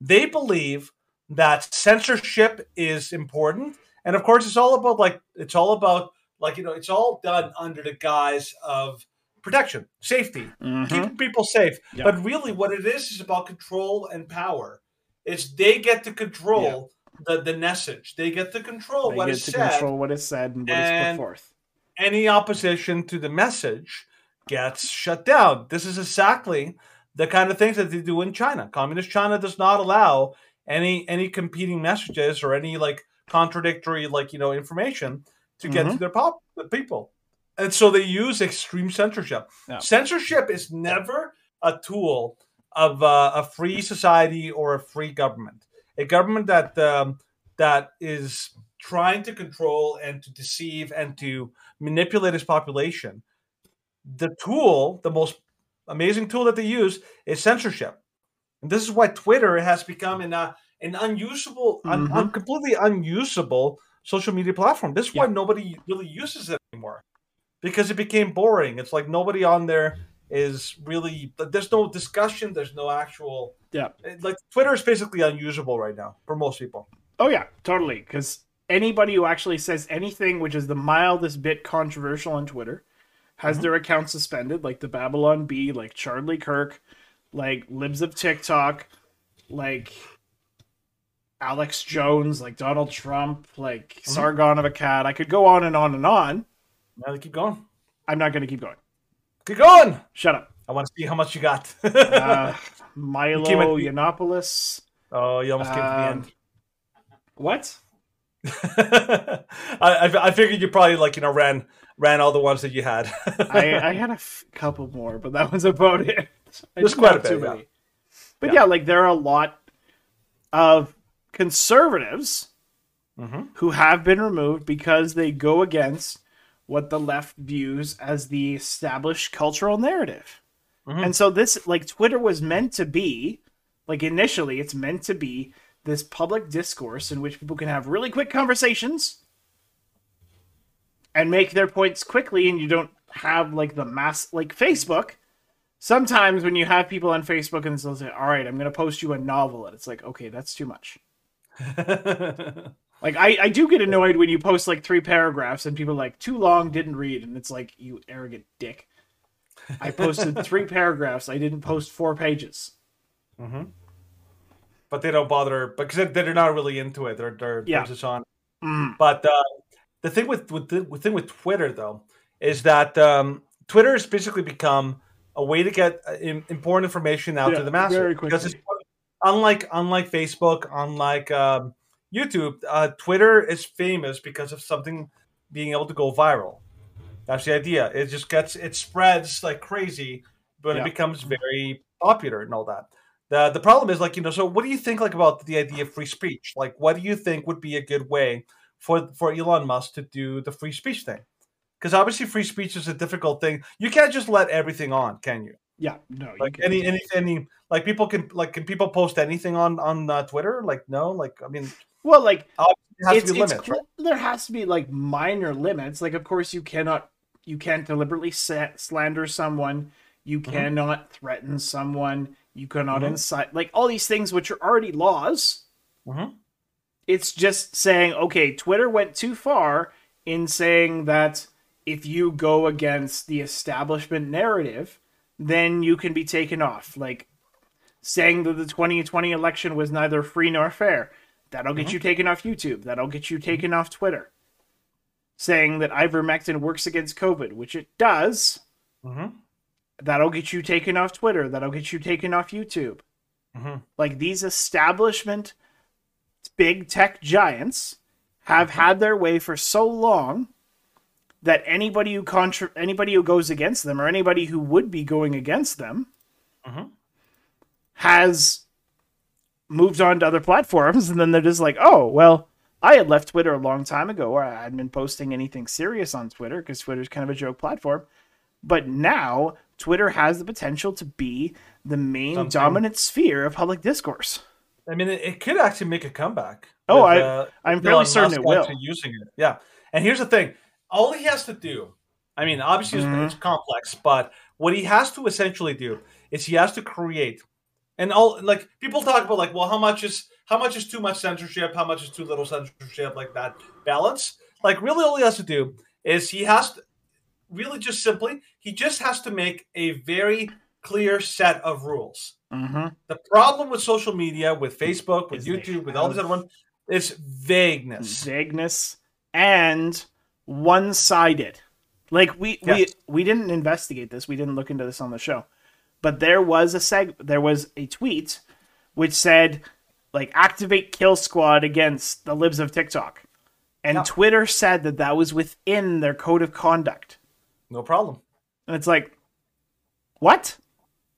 They believe that censorship is important, and of course, it's all about like it's all about like you know, it's all done under the guise of protection, safety, Mhm. keeping people safe. Yeah. But really, what it is is about control and power. It's they get to control the, the message. They get to control They what is said. control what is said and what what is put forth. Any opposition to the message gets shut down. This is exactly the kind of things that they do in China. Communist China does not allow any any competing messages or any like contradictory like you know information to get Mhm. to their pop the people. And so they use extreme censorship. Yeah. Censorship is never a tool of uh, a free society or a free government. A government that um, that is trying to control and to deceive and to manipulate his population. The tool, the most amazing tool that they use, is censorship. And this is why Twitter has become an uh, an unusable, un, Mhm. un- completely unusable social media platform. This is why nobody really uses it anymore because it became boring. It's like nobody on there is really. There's no discussion. There's no actual. Yeah. Like Twitter is basically unusable right now for most people. Oh yeah, totally. Because anybody who actually says anything which is the mildest bit controversial on Twitter has Mm-hmm. their account suspended, like the Babylon Bee, like Charlie Kirk, like Libs of TikTok, like Alex Jones, like Donald Trump, like Mm-hmm. Sargon of Akkad. I could go on and on and on. Now they keep going. I'm not going to keep going. Keep going. Shut up. I want to see how much you got. Uh, Milo the- Yiannopoulos. oh, you almost came Um, to the end. I, I I figured you probably like you know ran ran all the ones that you had. I, I had a f- couple more, but that was about it. I There's quite a bit, yeah. But yeah. like there are a lot of conservatives Mhm. who have been removed because they go against what the left views as the established cultural narrative. Mhm. And so this like Twitter was meant to be like initially it's meant to be this public discourse in which people can have really quick conversations and make their points quickly and you don't have like the mass like Facebook sometimes when you have people on Facebook and they'll say, "All right, I'm going to post you a novel," and it's like, okay, that's too much. Like I, I do get annoyed when you post like three paragraphs and people are like too long, didn't read, and it's like you arrogant dick. I posted three paragraphs. I didn't post four pages. Mm-hmm. But they don't bother because they're not really into it. They're they're, Yeah. just on. Mm. But uh, the thing with with the, thing with Twitter though is that um, Twitter has basically become a way to get uh, important information out Yeah, to the masses. very Because it's, unlike unlike Facebook, unlike um, YouTube, uh, Twitter is famous because of something being able to go viral. That's the idea. It just gets it spreads like crazy, but Yeah. it becomes very popular and all that. The the problem is like you know. So what do you think like about the idea of free speech? Like, what do you think would be a good way for for Elon Musk to do the free speech thing? Because obviously, free speech is a difficult thing. You can't just let everything on, can you? Yeah, no, Like any any any like people can like can people post anything on on uh, Twitter? Like no, like I mean, well, like has it's, it's limits, cl- right? there has to be like minor limits. Like, of course, you cannot you can't deliberately sa- slander someone. You Mm-hmm. cannot threaten someone. You cannot Mhm. incite like all these things which are already laws. Mhm. It's just saying, okay, Twitter went too far in saying that if you go against the establishment narrative, then you can be taken off. Like saying that the 2020 election was neither free nor fair. That'll get you taken off YouTube. That'll get you taken off Twitter. Saying that ivermectin works against COVID, which it does. Mhm. That'll get you taken off Twitter. That'll get you taken off YouTube. Mhm. Like these establishment big tech giants have had their way for so long that anybody who contra- anybody who goes against them or anybody who would be going against them Mhm. has moved on to other platforms and then they're just like oh well i had left twitter a long time ago or i hadn't been posting anything serious on twitter because twitter's kind of a joke platform but now twitter has the potential to be the main Something- dominant sphere of public discourse I mean, it, it could actually make a comeback. Oh, with, I- uh, I'm fairly certain Musk it will. Using it, yeah. And here's the thing: all he has to do, I mean, obviously it's- Mhm. it's complex, but what he has to essentially do is he has to create, and all like people talk about like, well, how much is how much is too much censorship, how much is too little censorship, like that balance. Like, really, all he has to do is he has to really just simply he just has to make a very clear set of rules. mm-hmm. The problem with social media, with Facebook, with Is YouTube, with all these other ones, is vagueness. vagueness and one-sided like we we we didn't investigate this we didn't look into this on the show but there was a seg there was a tweet which said like activate kill squad against the libs of tiktok and Yeah. twitter said that that was within their code of conduct No problem. and it's like what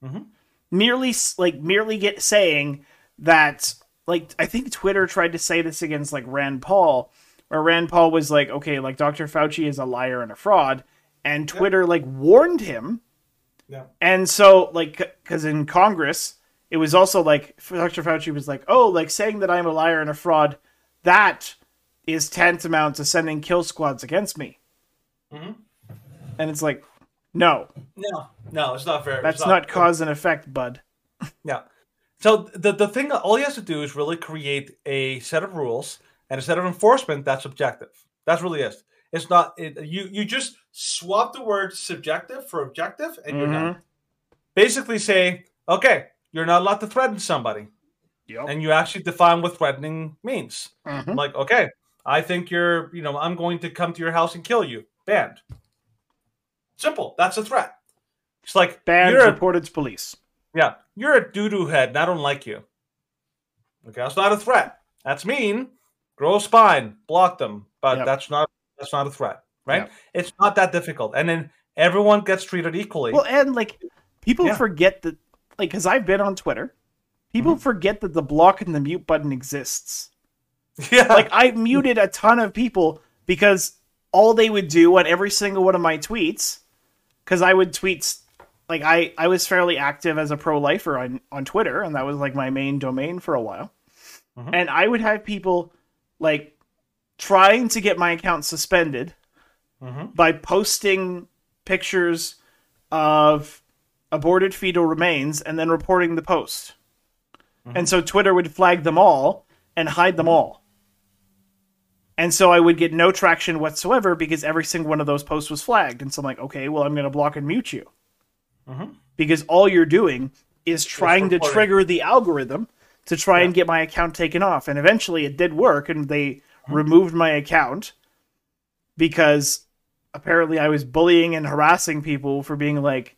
Mhm. merely like merely get saying that like i think twitter tried to say this against like rand paul where rand paul was like okay like dr fauci is a liar and a fraud and twitter like warned him Yeah. and so like because in congress it was also like dr fauci was like oh like saying that i'm a liar and a fraud that is tantamount to sending kill squads against me Mhm. And it's like no No, no, it's not fair. that's It's not cause and effect bud Yeah. So the the thing, all he has to do is really create a set of rules and a set of enforcement that's objective. That's really it. It's not it, you. You just swap the word subjective for objective, and you're done. Basically, say, okay, you're not allowed to threaten somebody, Yep. and you actually define what threatening means. Mhm. Like, okay, I think you're, you know, I'm going to come to your house and kill you. Banned. Simple. That's a threat. It's like Banned, you're a, reported to police. yeah, you're a doo doo head, and I don't like you. Okay, that's not a threat. That's mean. Grow a spine, block them, but Yep. that's not that's not a threat, right? Yep. It's not that difficult, and then everyone gets treated equally. Well, and like people Yeah. forget that, like, because I've been on Twitter, people Mm-hmm. forget that the block and the mute button exists. yeah, Like, I muted a ton of people because all they would do on every single one of my tweets, because I would tweet, like, I I was fairly active as a pro lifer on on Twitter, and that was like my main domain for a while, Mhm. and I would have people like trying to get my account suspended Mhm. by posting pictures of aborted fetal remains and then reporting the post. And so Twitter would flag them all and hide them all. And so I would get no traction whatsoever because every single one of those posts was flagged. And so I'm like, okay, well, I'm going to block and mute you. Mm-hmm. Because all you're doing is trying to trigger the algorithm to try and get my account taken off. And eventually it did work and they mm-hmm. removed my account because apparently I was bullying and harassing people for being like,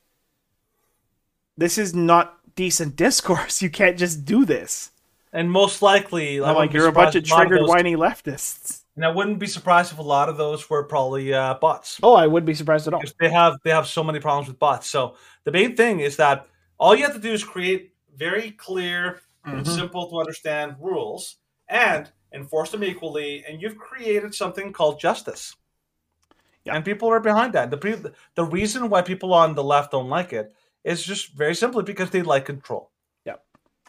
this is not decent discourse. You can't just do this. And most likely, I'm like, you're a bunch of surprised if lot triggered, whiny leftists. And I wouldn't be surprised if a lot of those were probably uh, bots. Oh, I wouldn't be surprised at all. because they have they have so many problems with bots. So the main thing is that all you have to do is create very clear and Mhm. simple to understand rules and enforce them equally, and you've created something called justice. Yeah. And people are behind that. The pre- the reason why people on the left don't like it is just very simply because they like control. Yeah.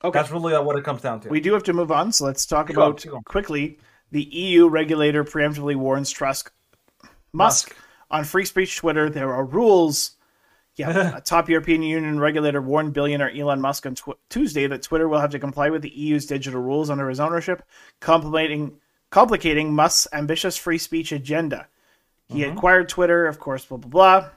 Okay. That's really what it comes down to. We do have to move on, so let's talk Keep going, about keep going. quickly. The EU regulator preemptively warns Trusk Musk, Musk. on free speech Twitter. There are rules. Yeah, a top European Union regulator warned billionaire Elon Musk on tw- Tuesday that Twitter will have to comply with the EU's digital rules under his ownership, complicating complicating Musk's ambitious free speech agenda. He mm-hmm. acquired Twitter, of course, blah blah blah.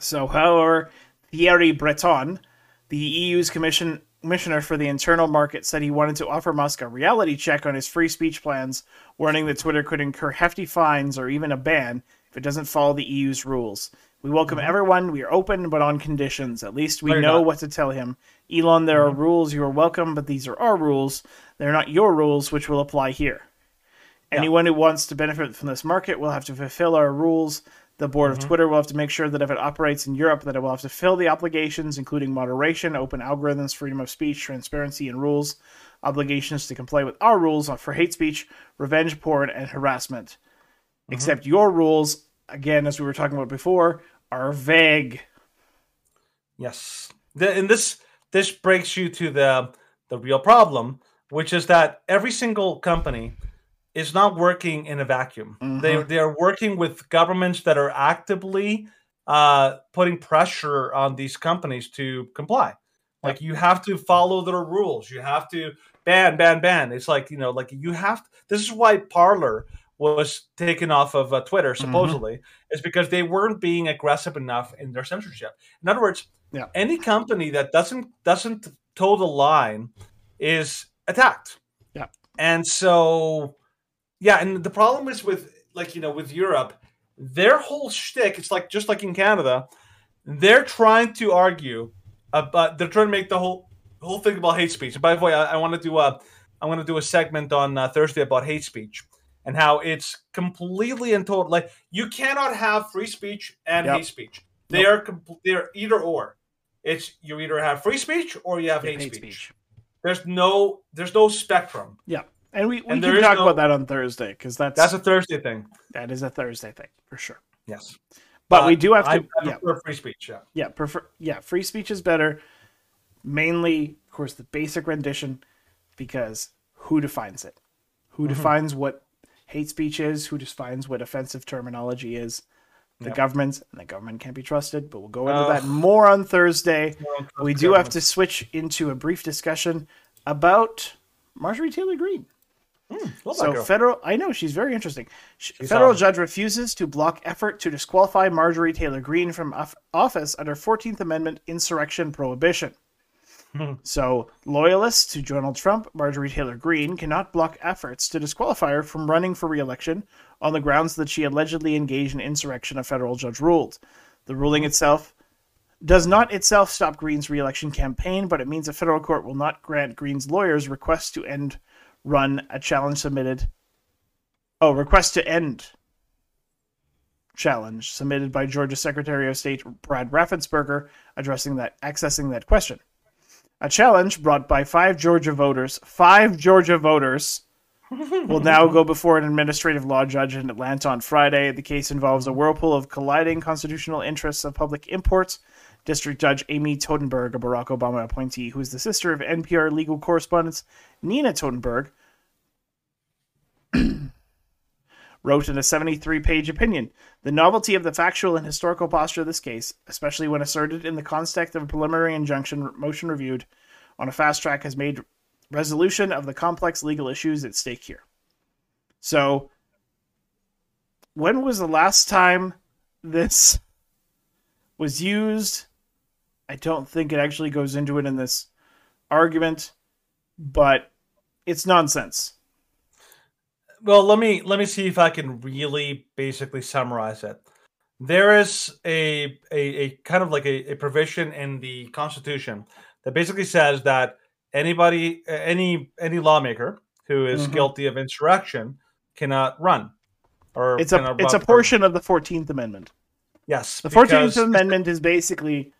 So, however, Thierry Breton, the EU's commission commissioner for the internal market, said he wanted to offer Musk a reality check on his free speech plans, warning that Twitter could incur hefty fines or even a ban if it doesn't follow the EU's rules. We welcome mm-hmm. everyone. We are open, but on conditions. At least we know not. what to tell him. Elon, there are mm-hmm. rules. You are welcome, but these are our rules. They're not your rules, which will apply here. Anyone who wants to benefit from this market will have to fulfill our rules. The board Mm-hmm. of Twitter will have to make sure that if it operates in Europe, that it will have to fill the obligations, including moderation, open algorithms, freedom of speech, transparency, and rules. Obligations to comply with our rules for hate speech, revenge porn, and harassment. Mm-hmm. Except your rules, again, as we were talking about before, are vague. Yes, the, and this this breaks you to the the real problem, which is that every single company is not working in a vacuum. They they are working with governments that are actively uh, putting pressure on these companies to comply. Like you have to follow their rules. You have to ban, ban, ban. It's like you know, like you have. this is why Parler was taken off of uh, Twitter supposedly is because they weren't being aggressive enough in their censorship. In other words, Yeah. any company that doesn't doesn't toe the line is attacked. Yeah. And so, yeah, and the problem is with like you know with Europe, their whole shtick. It's like just like in Canada, they're trying to argue about. They're trying to make the whole whole thing about hate speech. And by the way, I, I want to do a I want to do a segment on uh, Thursday about hate speech and how it's completely and total. Like you cannot have free speech and Yep. hate speech. They are compl- they're either or. It's you either have free speech or you have hate, Hate speech. speech. There's no there's no spectrum. Yeah. And we, we And can talk no- about that on Thursday because that's, That's a Thursday thing. that is a Thursday thing for sure. Yes, But we do have to I, yeah, prefer free speech. Yeah. yeah, prefer yeah, free speech is better. Mainly, of course, the basic rendition, because who defines it? Who Mm-hmm. defines what hate speech is? Who defines what offensive terminology is? The Yep. government, and the government can't be trusted. But we'll go into Ugh. that more on Thursday. We do have to switch into a brief discussion about Marjorie Taylor Greene. Hmm, that So federal, I know she's very interesting. She's federal judge refuses to block effort to disqualify Marjorie Taylor Greene from office under Fourteenth Amendment insurrection prohibition. Hmm. so loyalists to Donald Trump, Marjorie Taylor Greene cannot block efforts to disqualify her from running for re-election on the grounds that she allegedly engaged in insurrection. A federal judge ruled. The ruling itself does not itself stop Greene's re-election campaign, but it means a federal court will not grant Greene's lawyers request to end run a challenge submitted. Oh, request to end challenge submitted by Georgia Secretary of State Brad Raffensperger addressing that accessing that question. A challenge brought by five Georgia voters, five Georgia voters, will now go before an administrative law judge in Atlanta on Friday. The case involves a whirlpool of colliding constitutional interests of public imports. District Judge Amy Totenberg, a Barack Obama appointee, who is the sister of NPR legal correspondent Nina Totenberg, wrote in a 73 page opinion The novelty of the factual and historical posture of this case, especially when asserted in the context of a preliminary injunction motion reviewed on a fast track, has made resolution of the complex legal issues at stake here. So, when was the last time this was used? I don't think it actually goes into it in this argument, but it's nonsense. Well, let me let me see if I can really basically summarize it. There is a a, a kind of like a, a provision in the Constitution that basically says that anybody any any lawmaker who is Mhm. guilty of insurrection cannot run or It's a it's a portion of the Fourteenth Amendment. yes The Fourteenth Amendment is basically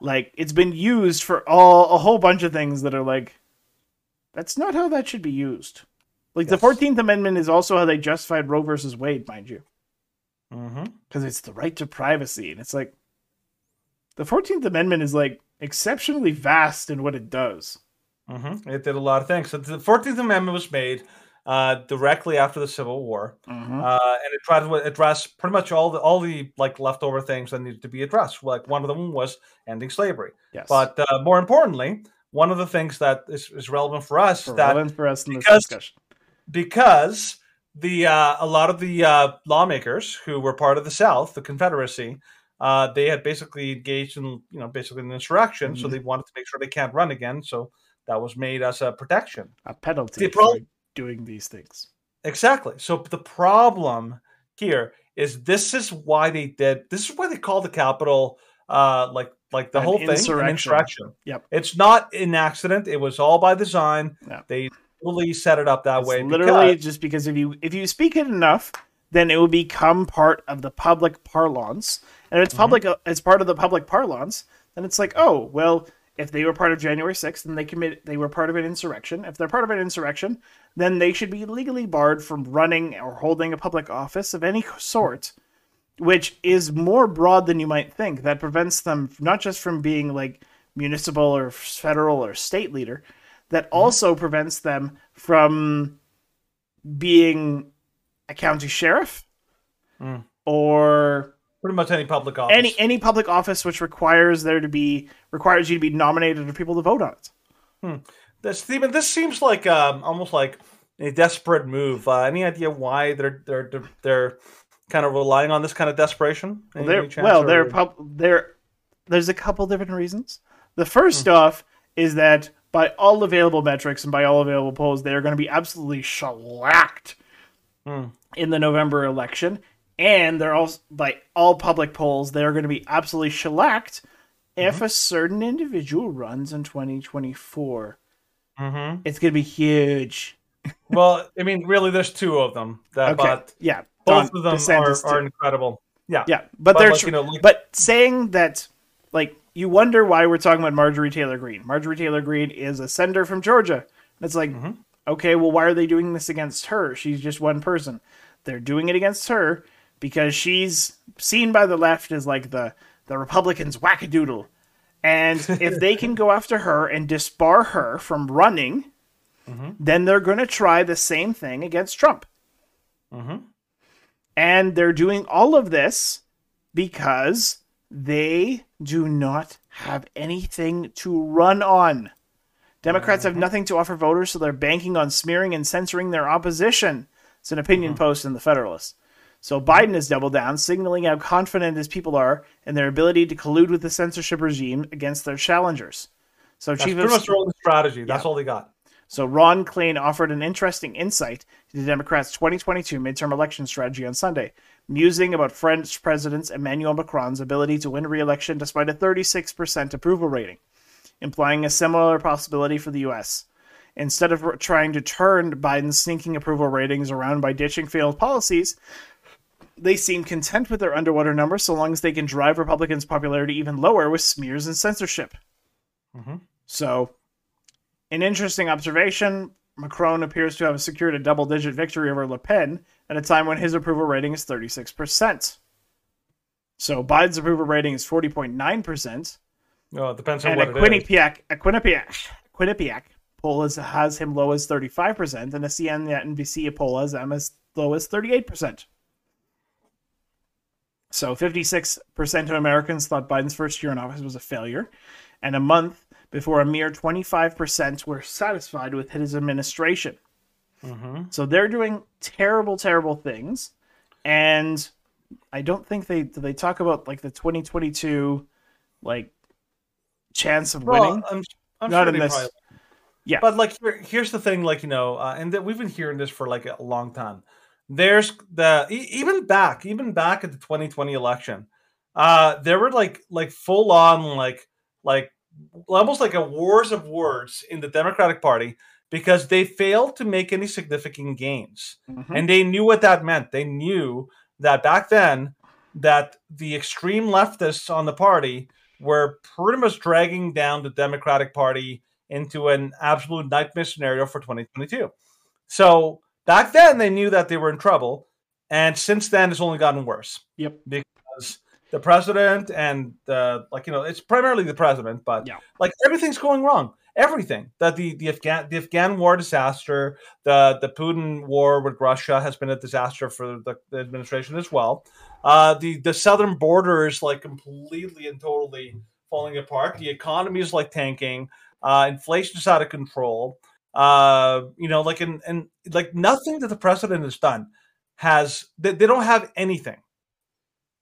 like it's been used for all a whole bunch of things that are like that's not how that should be used. Like the Fourteenth Amendment is also how they justified Roe versus Wade, mind you, because it's the right to privacy, and it's like the Fourteenth Amendment is like exceptionally vast in what it does. Mhm. It did a lot of things. So the Fourteenth Amendment was made uh, directly after the Civil War, Mhm. uh, and it tried to address pretty much all the all the like leftover things that needed to be addressed. Like one of them was ending slavery, Yes, but uh, more importantly, one of the things that is, is relevant for us for that relevant for us in this because- discussion. because the uh, a lot of the uh, lawmakers who were part of the South, the Confederacy, uh, they had basically engaged in you know basically an insurrection, so Mhm. they wanted to make sure they can't run again. So that was made as a protection. A penalty The pro- for doing these things. Exactly. So the problem here is this is why they did. This is why they called the Capitol uh, like like the An whole thing insurrection. an insurrection. Yep. It's not an accident. It was all by design. They really set it up that It's way. literally because- just because if you if you speak it enough, then it will become part of the public parlance. And if it's Mm-hmm. public, it's part of the public parlance. Then it's like, oh well, if they were part of January sixth, then they commit they were part of an insurrection. If they're part of an insurrection, then they should be legally barred from running or holding a public office of any sort. Which is more broad than you might think. That prevents them not just from being like municipal or federal or state leader, that Mm-hmm. also prevents them from being a county sheriff Mm. or pretty much any public office. any any public office which requires there to be requires you to be nominated or people to vote on it. This Stephen, this seems like um, almost like a desperate move. Uh, any idea why they're they're they're, kind of relying on this kind of desperation? Any- They're, well, they're pub, they're there's a couple different reasons. The first Hmm. off is that by all available metrics and by all available polls, they are going to be absolutely shellacked Hmm. in the November election, and they're also by all public polls, they are going to be absolutely shellacked if Mm-hmm. a certain individual runs in 2024. Mhm. It's going to be huge. Well, I mean, really, there's two of them, that, Okay, but yeah, both Don of them are, are incredible. Yeah, Yeah, but, But, they're like, you know, like- but saying that like you wonder why we're talking about Marjorie Taylor Greene. Marjorie Taylor Greene is a senator from Georgia. It's like, Mm-hmm. okay, well, why are they doing this against her? She's just one person. They're doing it against her because she's seen by the left as like the the Republicans wackadoodle. And if they can go after her and disbar her from running, Mm-hmm. then they're going to try the same thing against Trump. Mhm. And they're doing all of this because they do not have anything to run on. Democrats have nothing to offer voters, so they're banking on smearing and censoring their opposition. It's an opinion post in the Federalist. So Biden has doubled down, signaling how confident his people are in their ability to collude with the censorship regime against their challengers. So that's Chief pretty of much their strategy. That's all they got. so Ron Klain offered an interesting insight to the Democrats' 2022 midterm election strategy on Sunday, musing about French President Emmanuel Macron's ability to win re-election despite a 36% approval rating, implying a similar possibility for the U.S. Instead of trying to turn Biden's sinking approval ratings around by ditching failed policies, they seem content with their underwater numbers so long as they can drive Republicans' popularity even lower with smears and censorship. Mm-hmm. So, an interesting observation Macron appears to have secured a double digit victory over Le Pen at a time when his approval rating is 36%. So, Biden's approval rating is 40.9%, Oh, it depends on and what a it is. Quinnipiac, a Quinnipiac, Quinnipiac poll is, has him low as 35%, and a CNBC poll has him as low as 38%. So 56% of Americans thought Biden's first year in office was a failure, and a month before a mere 25% were satisfied with his administration. So they're doing terrible, terrible things, and I don't think they do they talk about like the 2022 like chance of Well, winning. I'm, I'm Not sure in this- probably Yeah. But like here, here's the thing, like you know, uh, and that we've been hearing this for like a long time. There's the even back, even back at the 2020 election, uh, there were like like full on like like almost like a wars of words in the Democratic Party because they failed to make any significant gains, Mhm. and they knew what that meant. They knew that back then that the extreme leftists on the party were pretty much dragging down the Democratic Party into an absolute nightmare scenario for 2022. So back then they knew that they were in trouble, and since then it's only gotten worse Yep. because the president and the like you know it's primarily the president, but Yeah. like everything's going wrong. Everything that the the Afghan the Afghan war disaster, the the Putin war with Russia has been a disaster for the, the administration as well. Uh, the the southern border is like completely and totally falling apart. The economy is like tanking. Uh, inflation is out of control. Uh, you know, like and and like nothing that the president has done has they, they don't have anything,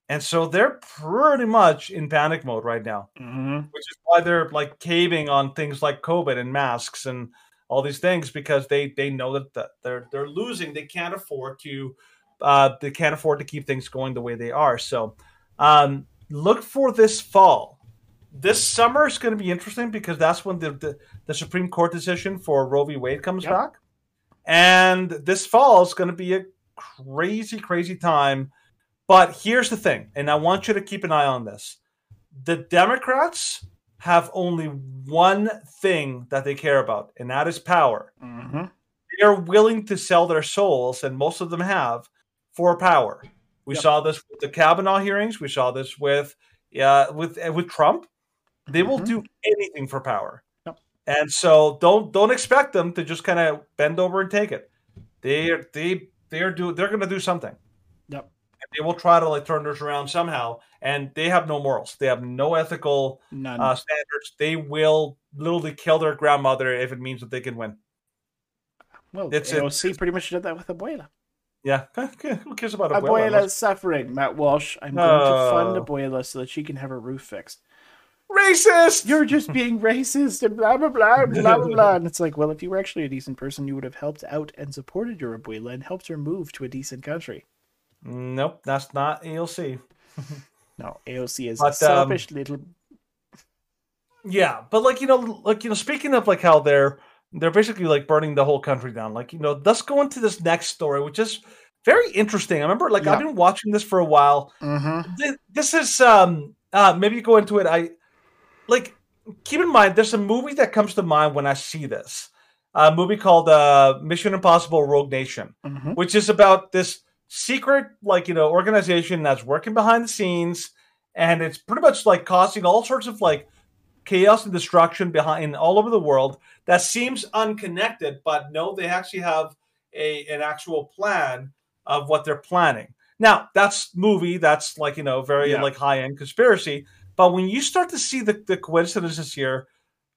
and so they're pretty much in panic mode right now Mhm. which is why they're like caving on things like COVID and masks and all these things because they they know that the, they're they're losing. They can't afford to uh, they can't afford to keep things going the way they are. So um, look for this fall. This summer is going to be interesting because that's when the, the, the Supreme Court decision for Roe v. Wade comes Yep. back, and this fall is going to be a crazy, crazy time. But here's the thing, and I want you to keep an eye on this the Democrats have only one thing that they care about, and that is power. Mhm. They are willing to sell their souls, and most of them have, for power. We Yep. saw this with the Kavanaugh hearings. We saw this with uh, with uh, with Trump. They will Mhm. do anything for power, Yep. and so don't don't expect them to just kind of bend over and take it. They they they are do they're going to do something Yep. and they will try to like turn this around somehow. And they have no morals. They have no ethical uh, standards. They will literally kill their grandmother if it means that they can win. well, it's AOC pretty much did that with Abuela. Yeah, who cares about Abuela? Abuela's suffering. Matt Walsh, I'm going to fund Oh. Abuela so that she can have her roof fixed. Racist. You're just being racist and blah blah blah blah blah blah. And it's like, well, if you were actually a decent person, you would have helped out and supported your abuela and helped her move to a decent country. Nope, that's not AOC. No, AOC is But, a um, selfish little. Yeah, but like you know, like you know, speaking of like how they're they're basically like burning the whole country down. Like you know, let's go into this next story, which is very interesting. I remember like I've been watching this for a while. Mm-hmm. Th- This is um uh maybe go into it. I like keep in mind there's a movie that comes to mind when I see this. A movie called uh Mission Impossible Rogue Nation. Mm-hmm. which is about this secret, like you know, organization that's working behind the scenes, and it's pretty much like causing all sorts of like chaos and destruction behind all over the world. That seems unconnected, but no, they actually have a an actual plan of what they're planning. Now, that's movie. That's like you know, very Yeah. like high end conspiracy. But when you start to see the, the coincidences here,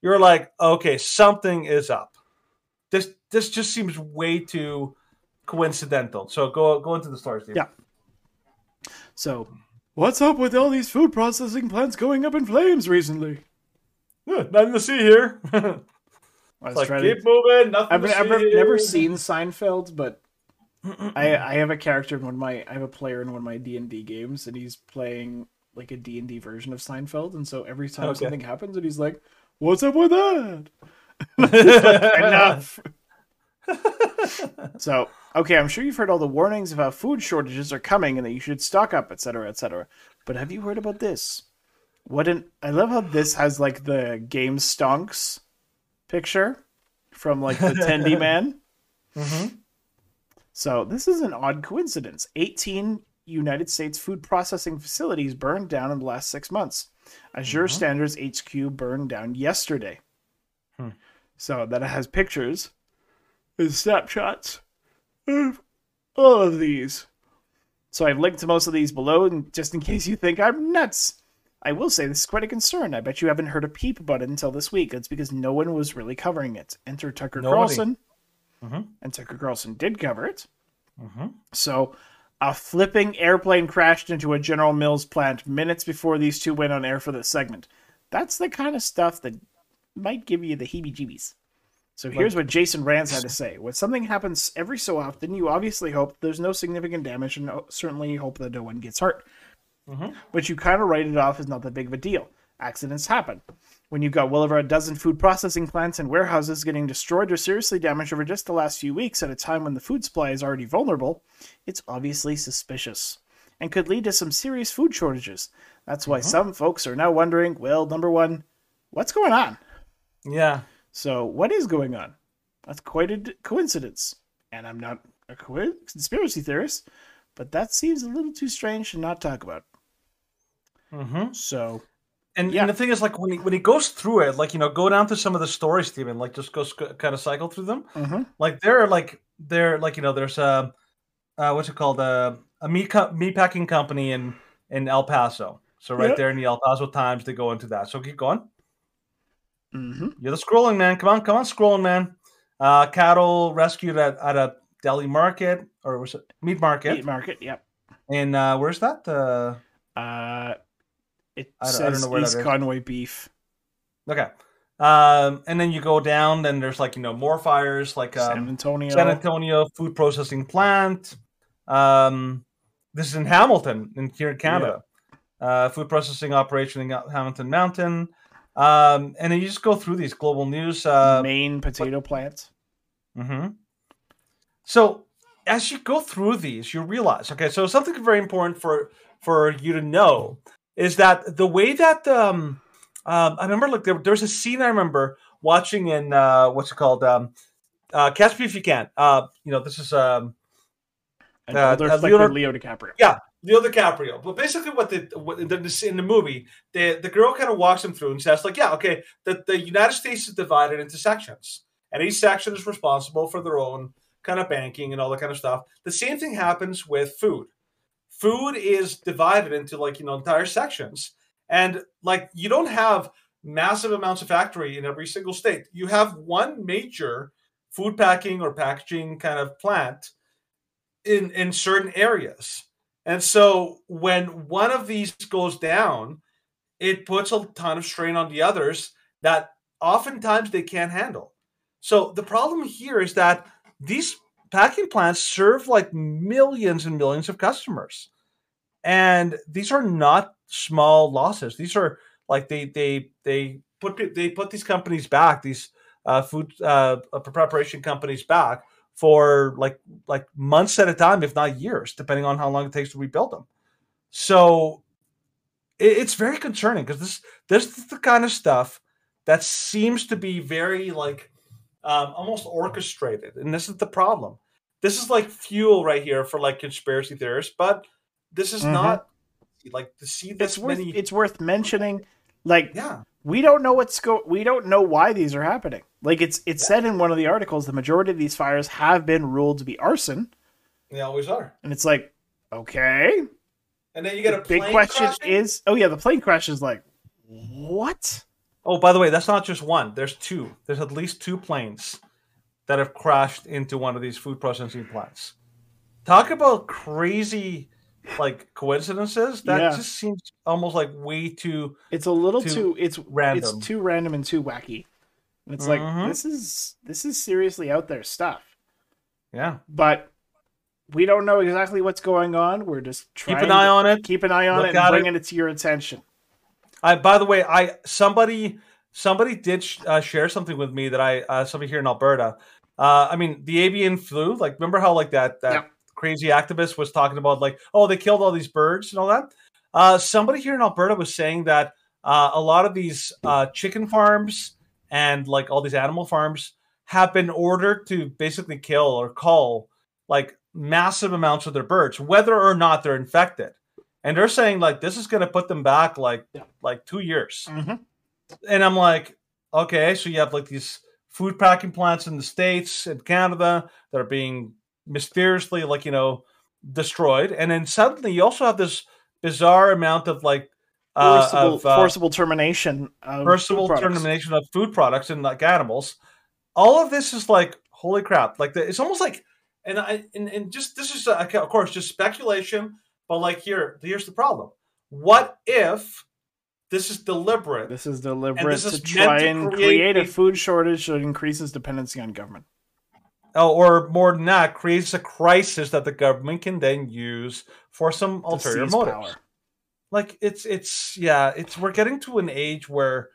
you're like, okay, something is up. This this just seems way too coincidental. So go go into the story, Steve. Yeah. So, what's up with all these food processing plants going up in flames recently? Yeah, nothing to see here. I like keep to. moving. Nothing I've, to see I've never, never seen Seinfeld, but I I have a character in one of my I have a player in one of my D and D games, and he's playing like a D and D version of Seinfeld, and so every time Okay. something happens, and he's like, "What's up with that?" Enough. so okay, I'm sure you've heard all the warnings of how food shortages are coming and that you should stock up, etc., etc. But have you heard about this? What an I love how this has like the game stonks picture from like the Tendy Man. Mhm. So this is an odd coincidence. 18 United States food processing facilities burned down in the last six months. Azure Standards HQ burned down yesterday. Hmm. So that has pictures and snapshots of all of these. So I've linked to most of these below, and just in case you think I'm nuts. I will say this is quite a concern. I bet you haven't heard a peep about it until this week. It's because no one was really covering it. Enter Tucker Nobody. Carlson, Mhm. and Tucker Carlson did cover it. Mhm. So a flipping airplane crashed into a General Mills plant minutes before these two went on air for this segment. That's the kind of stuff that might give you the heebie-jeebies. So here's what Jason Rands had to say. When something happens every so often, you obviously hope there's no significant damage and certainly hope that no one gets hurt. Mm-hmm. But you kind of write it off as not that big of a deal. Accidents happen. When you've got well over a dozen food processing plants and warehouses getting destroyed or seriously damaged over just the last few weeks at a time when the food supply is already vulnerable, it's obviously suspicious and could lead to some serious food shortages. That's why some folks are now wondering well, number one, what's going on? Yeah. So, what is going on? That's quite a coincidence. And I'm not a co- conspiracy theorist, but that seems a little too strange to not talk about. Mm-hmm. So, And, Yeah. and the thing is, like when he when he goes through it, like you know, go down to some of the stories, Stephen. Like just go sc- kind of cycle through them. mhm. Like there are like there like you know, there's a uh, what's it called uh, a meat co- meat packing company in in El Paso. So right Yep. there in the El Paso Times, they go into that. So keep going. hmm You're the scrolling man. Come on, come on, scrolling man. Uh, cattle rescued at, at a deli market or was it meat market? meat market, yep. And uh, where's that? Uh, Uh, it I don't- I don't says know where East. Conway beef. okay. Um, and then you go down, then there's like you know more fires, like um, San Antonio. San Antonio food processing plant. Um, this is in Hamilton, in here in Canada. Uh, food processing operation in Hamilton Mountain. Um, and then you just go through these global news. Uh, Maine potato plant. hmm So as you go through these, you realize, okay, so something very important for for you to know is that the way that um, um I remember like there, there was a scene I remember watching in uh what's it called um uh Catch Me If You Can. Uh you know, this is um An Uh, uh, Leonardo- Leo DiCaprio. yeah, Leo DiCaprio. But basically, what the what in the, in the movie, the the girl kind of walks him through and says, like, yeah, okay, the the United States is divided into sections, and each section is responsible for their own kind of banking and all that kind of stuff. The same thing happens with food. Food is divided into like you know entire sections, and like you don't have massive amounts of factory in every single state. You have one major food packing or packaging kind of plant in in certain areas. And so when one of these goes down, it puts a ton of strain on the others that oftentimes they can't handle. So the problem here is that these packing plants serve like millions and millions of customers. And these are not small losses. These are like they they they put they put these companies back, these uh, food uh, preparation companies back for like like months at a time, if not years, depending on how long it takes to rebuild them. So it, it's very concerning because this this is the kind of stuff that seems to be very like um, almost orchestrated, and this is the problem. This is like fuel right here for like conspiracy theorists, but this is Mhm. not like to see this It's worth many. it's worth mentioning. Like yeah, we don't know what's go we don't know why these are happening. Like it's it's said in one of the articles the majority of these fires have been ruled to be arson, they always are. and it's like okay. And then you get a Big question crashing. is oh yeah the plane crash is like what? Oh, by the way, that's not just one. There's two. There's at least two planes that have crashed into one of these food processing plants. Talk about crazy like coincidences. That Yeah. just seems almost like way too It's a little Too too, it's random. it's too random and too wacky. And it's Mhm. like this is this is seriously out there stuff. yeah. But we don't know exactly what's going on. We're just trying Keep an eye to- on it. keep an eye on Look it and it. bringing it to your attention. I by the way, I somebody somebody did sh- uh, share something with me that I uh, somebody here in Alberta. Uh, I mean, the avian flu. Like, remember how like that that Yeah. crazy activist was talking about like, oh, they killed all these birds and all that. Uh, somebody here in Alberta was saying that uh, a lot of these uh, chicken farms and like all these animal farms have been ordered to basically kill or cull like massive amounts of their birds, whether or not they're infected. And they're saying like this is going to put them back like Yeah. like two years. Mhm. And I'm like, okay, so you have like these food packing plants in the states and Canada that are being mysteriously like you know destroyed, and then suddenly you also have this bizarre amount of like uh, forcible, of uh, forcible termination of forcible food termination of food products and like animals. All of this is like holy crap! Like the, it's almost like, and I and, and just this is uh, of course just speculation, but like here here's the problem: what if this is deliberate? This is deliberate this is to try to and create create a food shortage that increases dependency on government. Oh, or more than that, creates a crisis that the government can then use for some ulterior power. Like it's it's yeah, it's we're getting to an age where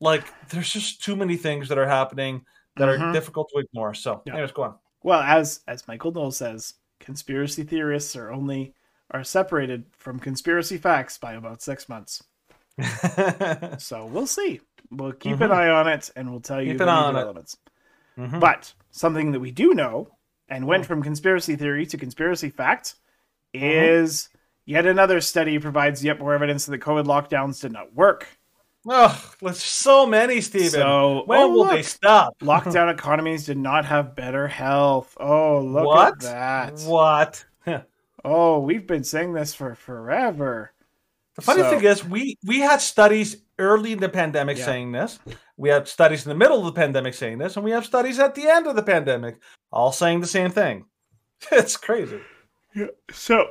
like there's just too many things that are happening that are Mhm. difficult to ignore. So, Yeah. anyways, go on. Well, as as Michael Knowles says, conspiracy theorists are only are separated from conspiracy facts by about six months. So we'll see. We'll keep an Mhm. eye on it, and we'll tell you Keep the an eye new on it. developments. Mhm. But something that we do know, and went from conspiracy theory to conspiracy fact, Mm-hmm. is yet another study provides yet more evidence that COVID lockdowns did not work. Oh, there's so many, Steven. So, when oh, will they look. stop? Lockdown economies did not have better health. Oh, look what? at that. What? Oh, we've been saying this for forever. The funny So- thing is, we we had studies early in the pandemic Yeah. saying this. We had studies in the middle of the pandemic saying this, and we have studies at the end of the pandemic all saying the same thing. It's crazy. Yeah. So,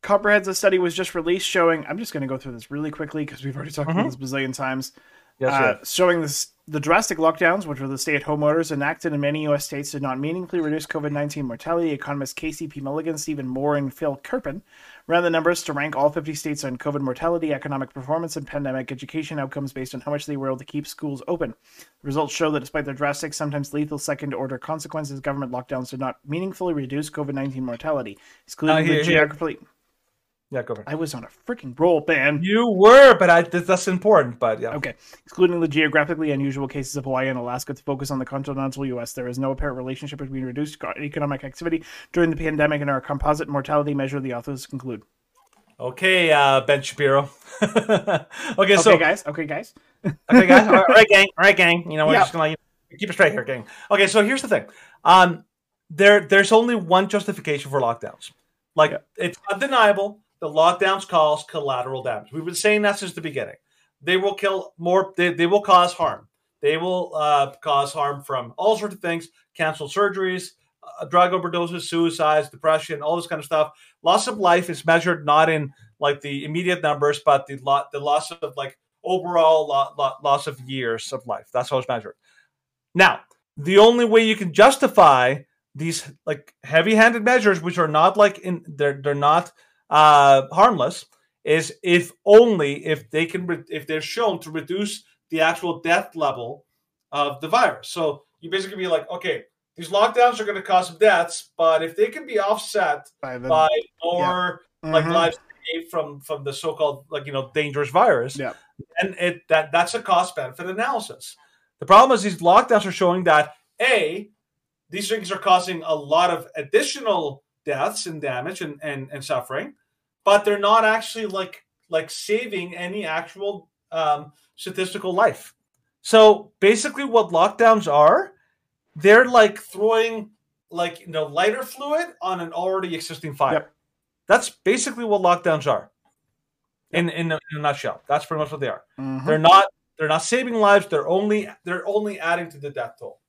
Comprehensive study was just released showing. I'm just going to go through this really quickly because we've already talked about this a bazillion times. Yes, uh, yes. showing this, the drastic lockdowns, which were the stay-at-home orders enacted in many U.S. states, did not meaningfully reduce COVID-19 mortality. Economists Casey P. Mulligan, Stephen Moore, and Phil Kerpen ran the numbers to rank all 50 states on COVID mortality, economic performance, and pandemic education outcomes based on how much they were able to keep schools open. The results show that despite their drastic, sometimes lethal second-order consequences, government lockdowns did not meaningfully reduce COVID-19 mortality, excluding Uh, here- the geographically. Yeah, go for it. I was on a freaking roll, man. You were, but I, th- that's important. But yeah, Okay. Excluding the geographically unusual cases of Hawaii and Alaska to focus on the continental U.S., there is no apparent relationship between reduced economic activity during the pandemic and our composite mortality measure, the authors conclude. okay, uh, Ben Shapiro. okay, Okay, so guys. Okay, guys. okay, guys. All right, gang. All right, gang. You know, we're Yeah. just gonna like, keep it straight here, gang. Okay, so here's the thing. Um, there, there's only one justification for lockdowns. Like Yeah. it's undeniable. The lockdowns cause collateral damage. We've been saying that since the beginning. They will kill more. They, they will cause harm. They will uh, cause harm from all sorts of things: canceled surgeries, uh, drug overdoses, suicides, depression, all this kind of stuff. Loss of life is measured not in like the immediate numbers, but the lot the loss of like overall lo- lo- loss of years of life. That's how it's measured. Now, the only way you can justify these like heavy-handed measures, which are not like in they're they're not uh, harmless, is if only if they can re- if they're shown to reduce the actual death level of the virus. So you basically be like, okay, these lockdowns are going to cause some deaths, but if they can be offset By the, by more like Mhm. lives saved from from the so-called like you know dangerous virus Yeah. and it that that's a cost benefit analysis the problem is these lockdowns are showing that a these things are causing a lot of additional deaths and damage and and, and suffering but they're not actually like like saving any actual um, statistical life so basically what lockdowns are they're like throwing like you know lighter fluid on an already existing fire Yep. that's basically what lockdowns are in in a, in a nutshell that's pretty much what they are Mhm. they're not they're not saving lives they're only they're only adding to the death toll.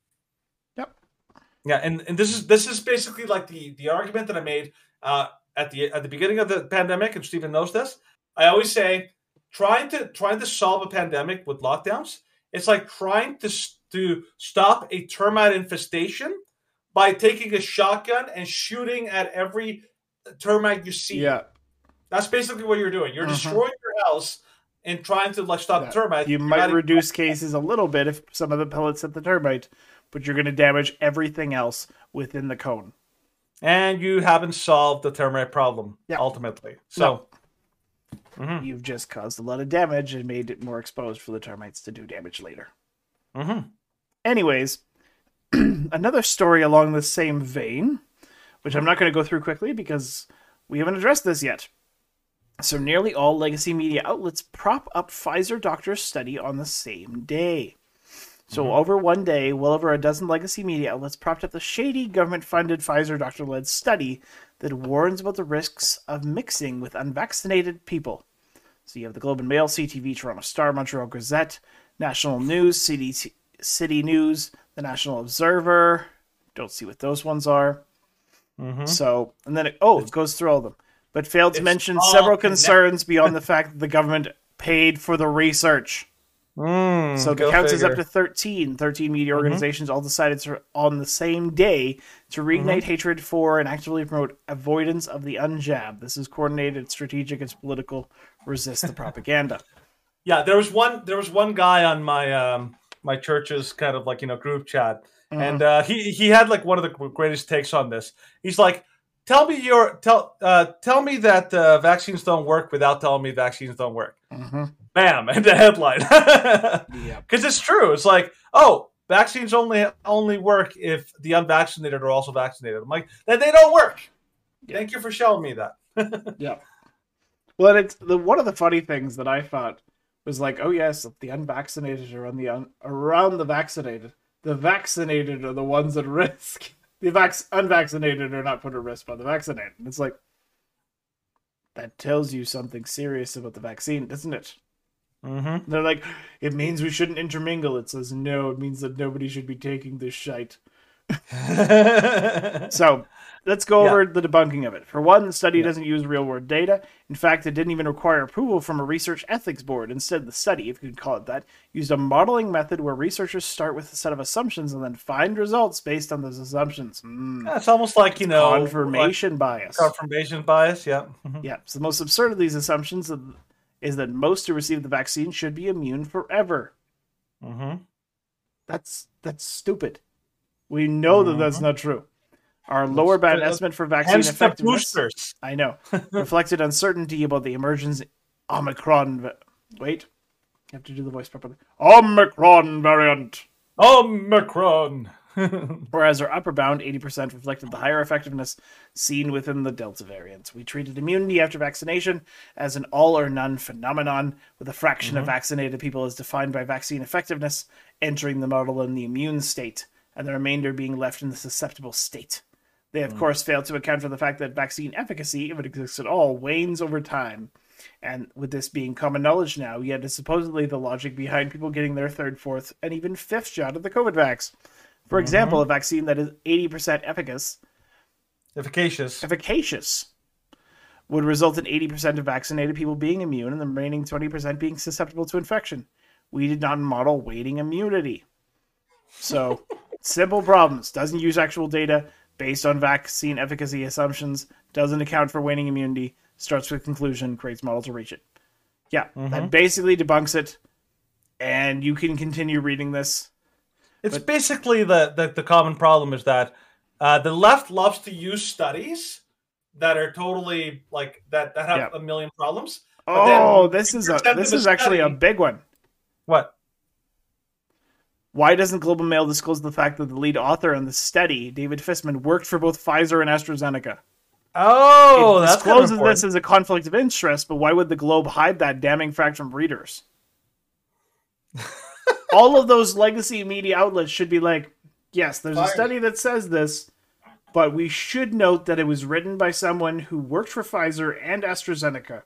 Yeah and, and this is this is basically like the the argument that i made uh at the at the beginning of the pandemic and stephen knows this i always say trying to trying to solve a pandemic with lockdowns it's like trying to to stop a termite infestation by taking a shotgun and shooting at every termite you see Yeah. that's basically what you're doing. You're Mhm. destroying your house and trying to like stop Yeah. termites. You You're might reduce cases a little bit if some of the pellets hit the termite, but you're going to damage everything else within the cone. and you haven't solved the termite problem Yeah. ultimately. So, Mhm. You've just caused a lot of damage and made it more exposed for the termites to do damage later. Mhm. Anyways, another story along the same vein, which I'm not going to go through quickly because we haven't addressed this yet. So, nearly all legacy media outlets prop up Pfizer doctors' study on the same day. So over one day, well over a dozen legacy media outlets propped up the shady government-funded Pfizer doctor-led study that warns about the risks of mixing with unvaccinated people. So you have the Globe and Mail, CTV, Toronto Star, Montreal Gazette, National News, City City News, the National Observer. Don't see what those ones are. So and then it, oh, it goes through all of them, but failed to mention several concerns beyond the fact that the government paid for the research. Mm, So the go count is up to 13. 13 media organizations all decided to, on the same day to reignite hatred for and actively promote avoidance of the unjab. This is coordinated, strategic, and political. Resist the propaganda. Yeah, there was one. There was one guy on my um my church's kind of like you know group chat, and uh, he he had like one of the greatest takes on this. He's like, "Tell me your tell uh, tell me that uh, vaccines don't work without telling me vaccines don't work." Bam, and the headline. Because it's true. It's like, oh, vaccines only only work if the unvaccinated are also vaccinated. I'm like, then they don't work. Thank you for showing me that. Yeah. Well, and it's the one of the funny things that I thought was like, oh yes, the unvaccinated are on the un, around the vaccinated. The vaccinated are the ones at risk. The vac- unvaccinated are not put at risk by the vaccinated. And it's like that tells you something serious about the vaccine, doesn't it? Mm-hmm. They're like, it means we shouldn't intermingle. It says no. It means that nobody should be taking this shite. So let's go Yeah. over the debunking of it. For one, the study doesn't use real world data. In fact, it didn't even require approval from a research ethics board. Instead, the study, if you could call it that, used a modeling method where researchers start with a set of assumptions and then find results based on those assumptions. Mm. Yeah, it's almost like you know Confirmation bias. confirmation bias. Yeah. Mhm. Yeah. So the most absurd of these assumptions is that most who receive the vaccine should be immune forever. Mhm. That's that's stupid. We know that that's not true. Our lower bound estimate for vaccine effectiveness. boosters. I know. reflected uncertainty about the emergence Omicron. va- Wait, you have to do the voice properly. Omicron variant. Omicron. Whereas our upper bound, 80%, reflected the higher effectiveness seen within the Delta variant. We treated immunity after vaccination as an all or none phenomenon, with a fraction of mm-hmm. vaccinated people as defined by vaccine effectiveness entering the model in the immune state, and the remainder being left in the susceptible state. They, of mm. course, failed to account for the fact that vaccine efficacy, if it exists at all, wanes over time. And with this being common knowledge now, yet is supposedly the logic behind people getting their third, fourth, and even fifth shot of the COVID vax. For mm-hmm. example, a vaccine that is 80% efficacious, Efficacious. efficacious would result in 80% of vaccinated people being immune and the remaining 20% being susceptible to infection. We did not model waning immunity. So, simple problems. Doesn't use actual data based on vaccine efficacy assumptions, doesn't account for waning immunity, starts with conclusion, creates model to reach it. Yeah, that mm-hmm. basically debunks it. And you can continue reading this. It's basically the, the the common problem is that uh, the left loves to use studies that are totally like that that have Yeah. a million problems. Oh, this is a this is actually a big one. What? Why doesn't Global Mail disclose the fact that the lead author on the study, David Fisman, worked for both Pfizer and AstraZeneca? Oh, it that's kind of this as a conflict of interest, but why would the Globe hide that damning fact from readers? All of those legacy media outlets should be like, yes, there's a study that says this, but we should note that it was written by someone who worked for Pfizer and AstraZeneca.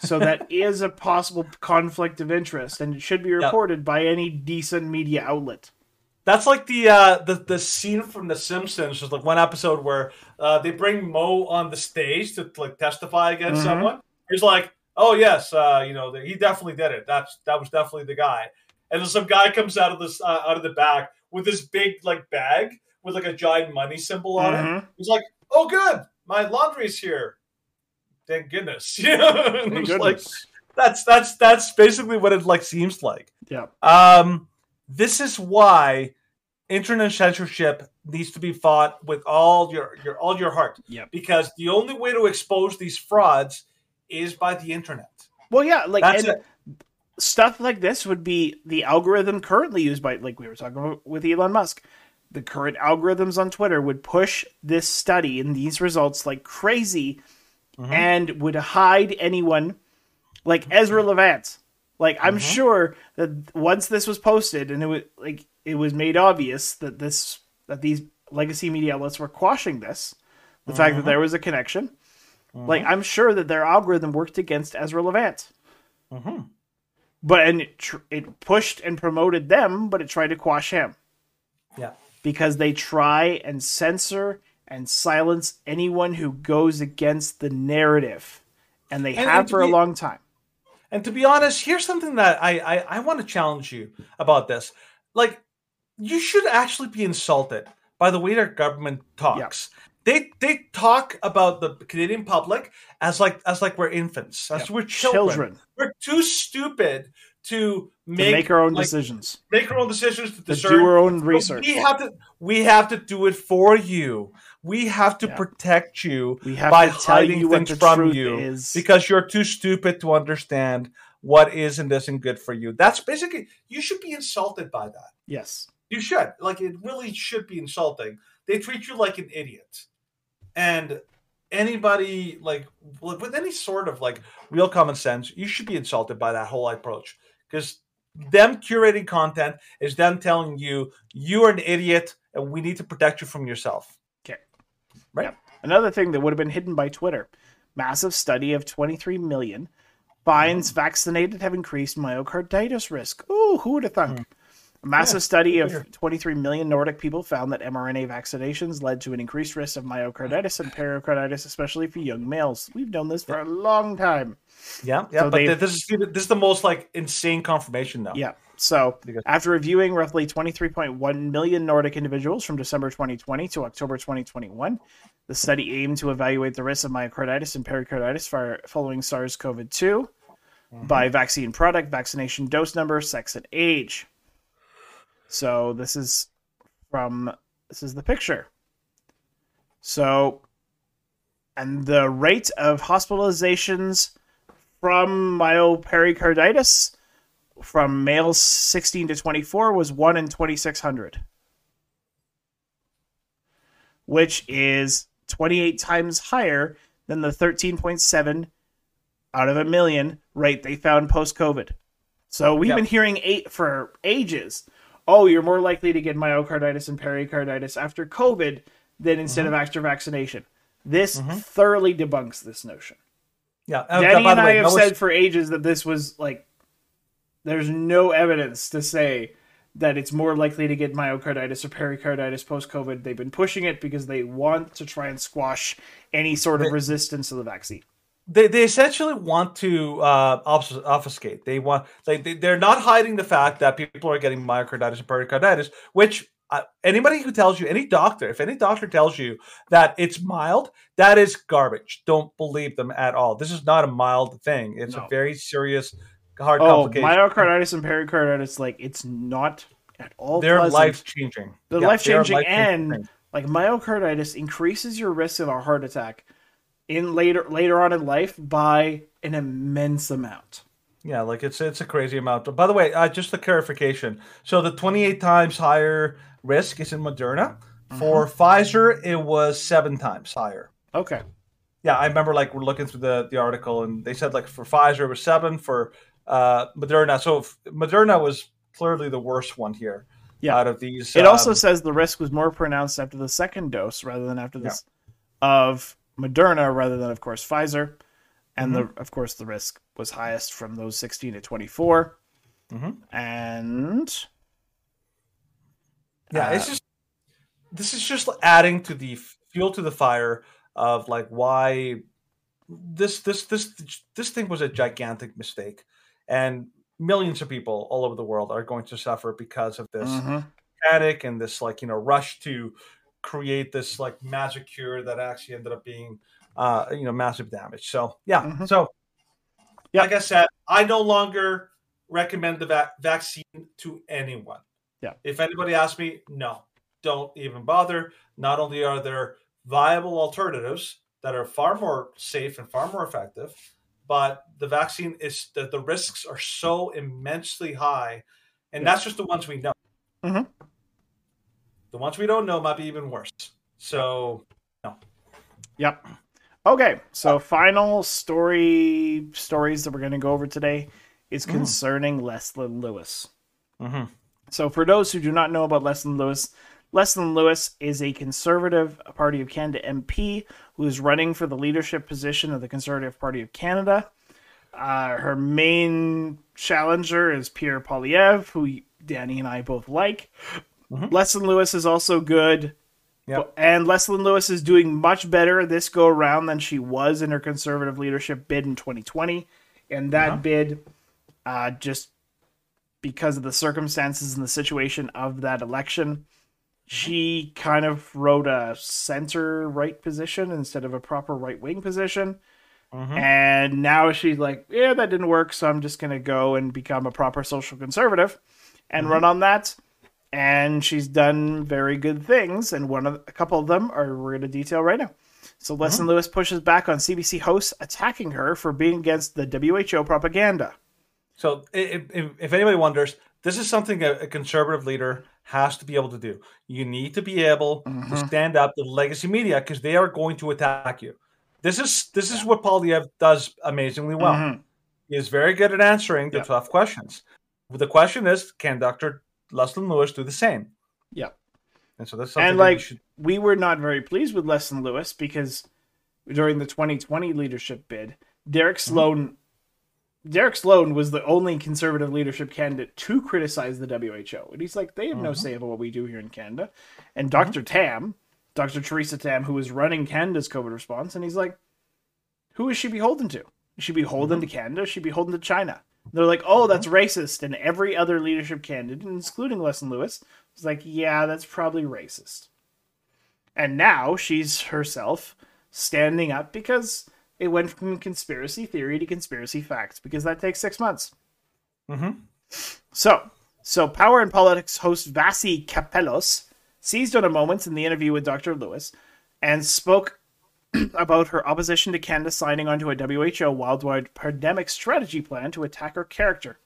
So that is a possible conflict of interest, and it should be reported by any decent media outlet. That's like the uh, the the scene from The Simpsons. There's like one episode where uh, they bring Moe on the stage to like testify against Mm-hmm. someone. He's like, "Oh yes, uh, you know, he definitely did it. That's that was definitely the guy." And then some guy comes out of this uh, out of the back with this big like bag with like a giant money symbol on it. Mhm. He's like, "Oh, good, my laundry's here." Thank goodness. You know? And Thank it's like, that's that's that's basically what it like seems like. Yeah. Um, this is why internet censorship needs to be fought with all your your all your heart. Yep. Because the only way to expose these frauds is by the internet. Well, yeah, like and it. Stuff like this would be the algorithm currently used by, like we were talking about with Elon Musk. The current algorithms on Twitter would push this study and these results like crazy, Mm-hmm. and would hide anyone like Ezra Levant. Like I'm Mhm. sure that once this was posted and it was like it was made obvious that this that these legacy media outlets were quashing this, the fact that Mhm. there was a connection. Mm-hmm. Like I'm sure that their algorithm worked against Ezra Levant. But and it, tr- it pushed and promoted them, but it tried to quash him Yeah. because they try and censor and silence anyone who goes against the narrative, and they And- have and for a long time. And to be honest, here's something that I I, I want to challenge you about this. Like, you should actually be insulted by the way their government talks. They they talk about the Canadian public as like as like we're infants, as we're children. Children We're too stupid to to make, make our own like, decisions, make our own decisions to to do our own research. We have to we have to do it for you. We have to Yeah. protect you We have by to tell hiding you things from you is. because you're too stupid to understand what is and isn't good for you. That's basically you should be insulted by that. yes, You should. Like it really should be insulting. They treat you like an idiot. And anybody like with any sort of like real common sense, you should be insulted by that whole approach because them curating content is them telling you you are an idiot and we need to protect you from yourself. Okay. Right? Yep. Another thing that would have been hidden by Twitter: massive study of 23 million finds Mm. vaccinated have increased myocarditis risk. Ooh, who would have thunk? Mm. A massive study of figure. 23 million Nordic people found that mRNA vaccinations led to an increased risk of myocarditis and pericarditis, especially for young males. We've known this for a long time. Yeah, yeah. So but this is this is the most like insane confirmation though. Yeah. So, after reviewing roughly 23.1 million Nordic individuals from December 2020 to October 2021, the study aimed to evaluate the risk of myocarditis and pericarditis following SARS CoV 2 by mm-hmm. vaccine product, vaccination dose number, sex, and age. So, this is from this is the picture. So, and the rate of hospitalizations from myopericarditis from males 16 to 24 was 1 in 2600 which is 28 times higher than the 13.7 out of a million rate they found post covid so we've Yep. been hearing eight for ages oh you're more likely to get myocarditis and pericarditis after covid than instead of after vaccination this thoroughly debunks this notion Yeah. uh, Danny and I way, have was- said for ages that this was like, there's no evidence to say that it's more likely to get myocarditis or pericarditis post COVID. They've been pushing it because they want to try and squash any sort of resistance to the vaccine. They, they essentially want to uh, obfuscate. They want like they, they're not hiding the fact that people are getting myocarditis and pericarditis, which uh, anybody who tells you, any doctor, if any doctor tells you that it's mild, that is garbage. Don't believe them at all. This is not a mild thing. It's No. a very serious, hard Oh, complication. myocarditis and pericarditis, like it's not at all. they're pleasant. life changing. They're life-changing and- Like myocarditis increases your risk of a heart attack in later later on in life by an immense amount. Yeah, like it's it's a crazy amount. By the way, uh, just a clarification. So the 28 times higher risk is in Moderna. For Pfizer, it was seven times higher. Okay. Yeah, I remember like we're looking through the, the article and they said like for Pfizer it was seven for uh, Moderna. So Moderna was clearly the worst one here. Yeah. out of these. It also um, says the risk was more pronounced after the second dose rather than after this of Moderna rather than of course Pfizer. And Mm-hmm. the of course the risk was highest from those 16 to 24. Mhm. And yeah, it's uh, just this is just adding to the fuel to the fire of like why this this this this thing was a gigantic mistake, and millions of people all over the world are going to suffer because of this Mhm. panic and this like you know rush to create this like magic cure that actually ended up being uh you know massive damage. So yeah, Mhm. so Yeah. like I said, I no longer recommend the va- vaccine to anyone. Yeah. If anybody asks me, no, don't even bother. Not only are there viable alternatives that are far more safe and far more effective, but the vaccine is the, the risks are so immensely high, and Yeah. that's just the ones we know. Mhm. The ones we don't know might be even worse. So no. Yep. Okay, so final story stories that we're going to go over today is concerning Leslyn Lewis. Mhm. So, for those who do not know about Leslyn Lewis, Leslyn Lewis is a Conservative Party of Canada MP who is running for the leadership position of the Conservative Party of Canada. Uh, her main challenger is Pierre Poilievre, who Danny and I both like. Mm-hmm. Leslyn Lewis is also good. Yep. And Leslyn Lewis is doing much better this go around than she was in her conservative leadership bid in 2020. And that uh-huh. bid, uh, just because of the circumstances and the situation of that election, she kind of wrote a center right position instead of a proper right wing position. Mm-hmm. And now she's like, yeah, that didn't work, so I'm just going to go and become a proper social conservative and mm-hmm. run on that. And she's done very good things, and one of a couple of them are we're going to detail right now. So Leslyn Lewis pushes back on CBC hosts attacking her for being against the WHO propaganda. So, if, if, anybody wonders, this is something a, a conservative leader has to be able to do. You need to be able to stand up to legacy media because they are going to attack you. This is this is what Poilievre does amazingly well. Mhm. He is very good at answering the Yeah. tough questions. The question is, can Dr. Leslyn Lewis do the same? Yeah. And so that's something and like you should. we were not very pleased with Leslyn Lewis because during the 2020 leadership bid, Derek Mm-hmm. Sloan Derek Sloan was the only conservative leadership candidate to criticize the WHO. And he's like, they have no Mm-hmm. say about what we do here in Canada. And Dr. Tam, Dr. Theresa Tam, who was running Canada's COVID response, and he's like, who is she beholden to? Is she beholden Mm-hmm. to Canada? Is she beholden to China? They're like, oh, that's racist. And every other leadership candidate, including Leslyn Lewis, was like, yeah, that's probably racist. And now she's herself standing up because it went from conspiracy theory to conspiracy facts because that takes six months. Mhm. So, so Power and Politics host Vassy Kapelos seized on a moment in the interview with Dr. Lewis and spoke about her opposition to Canada signing onto a WHO worldwide pandemic strategy plan to attack her character.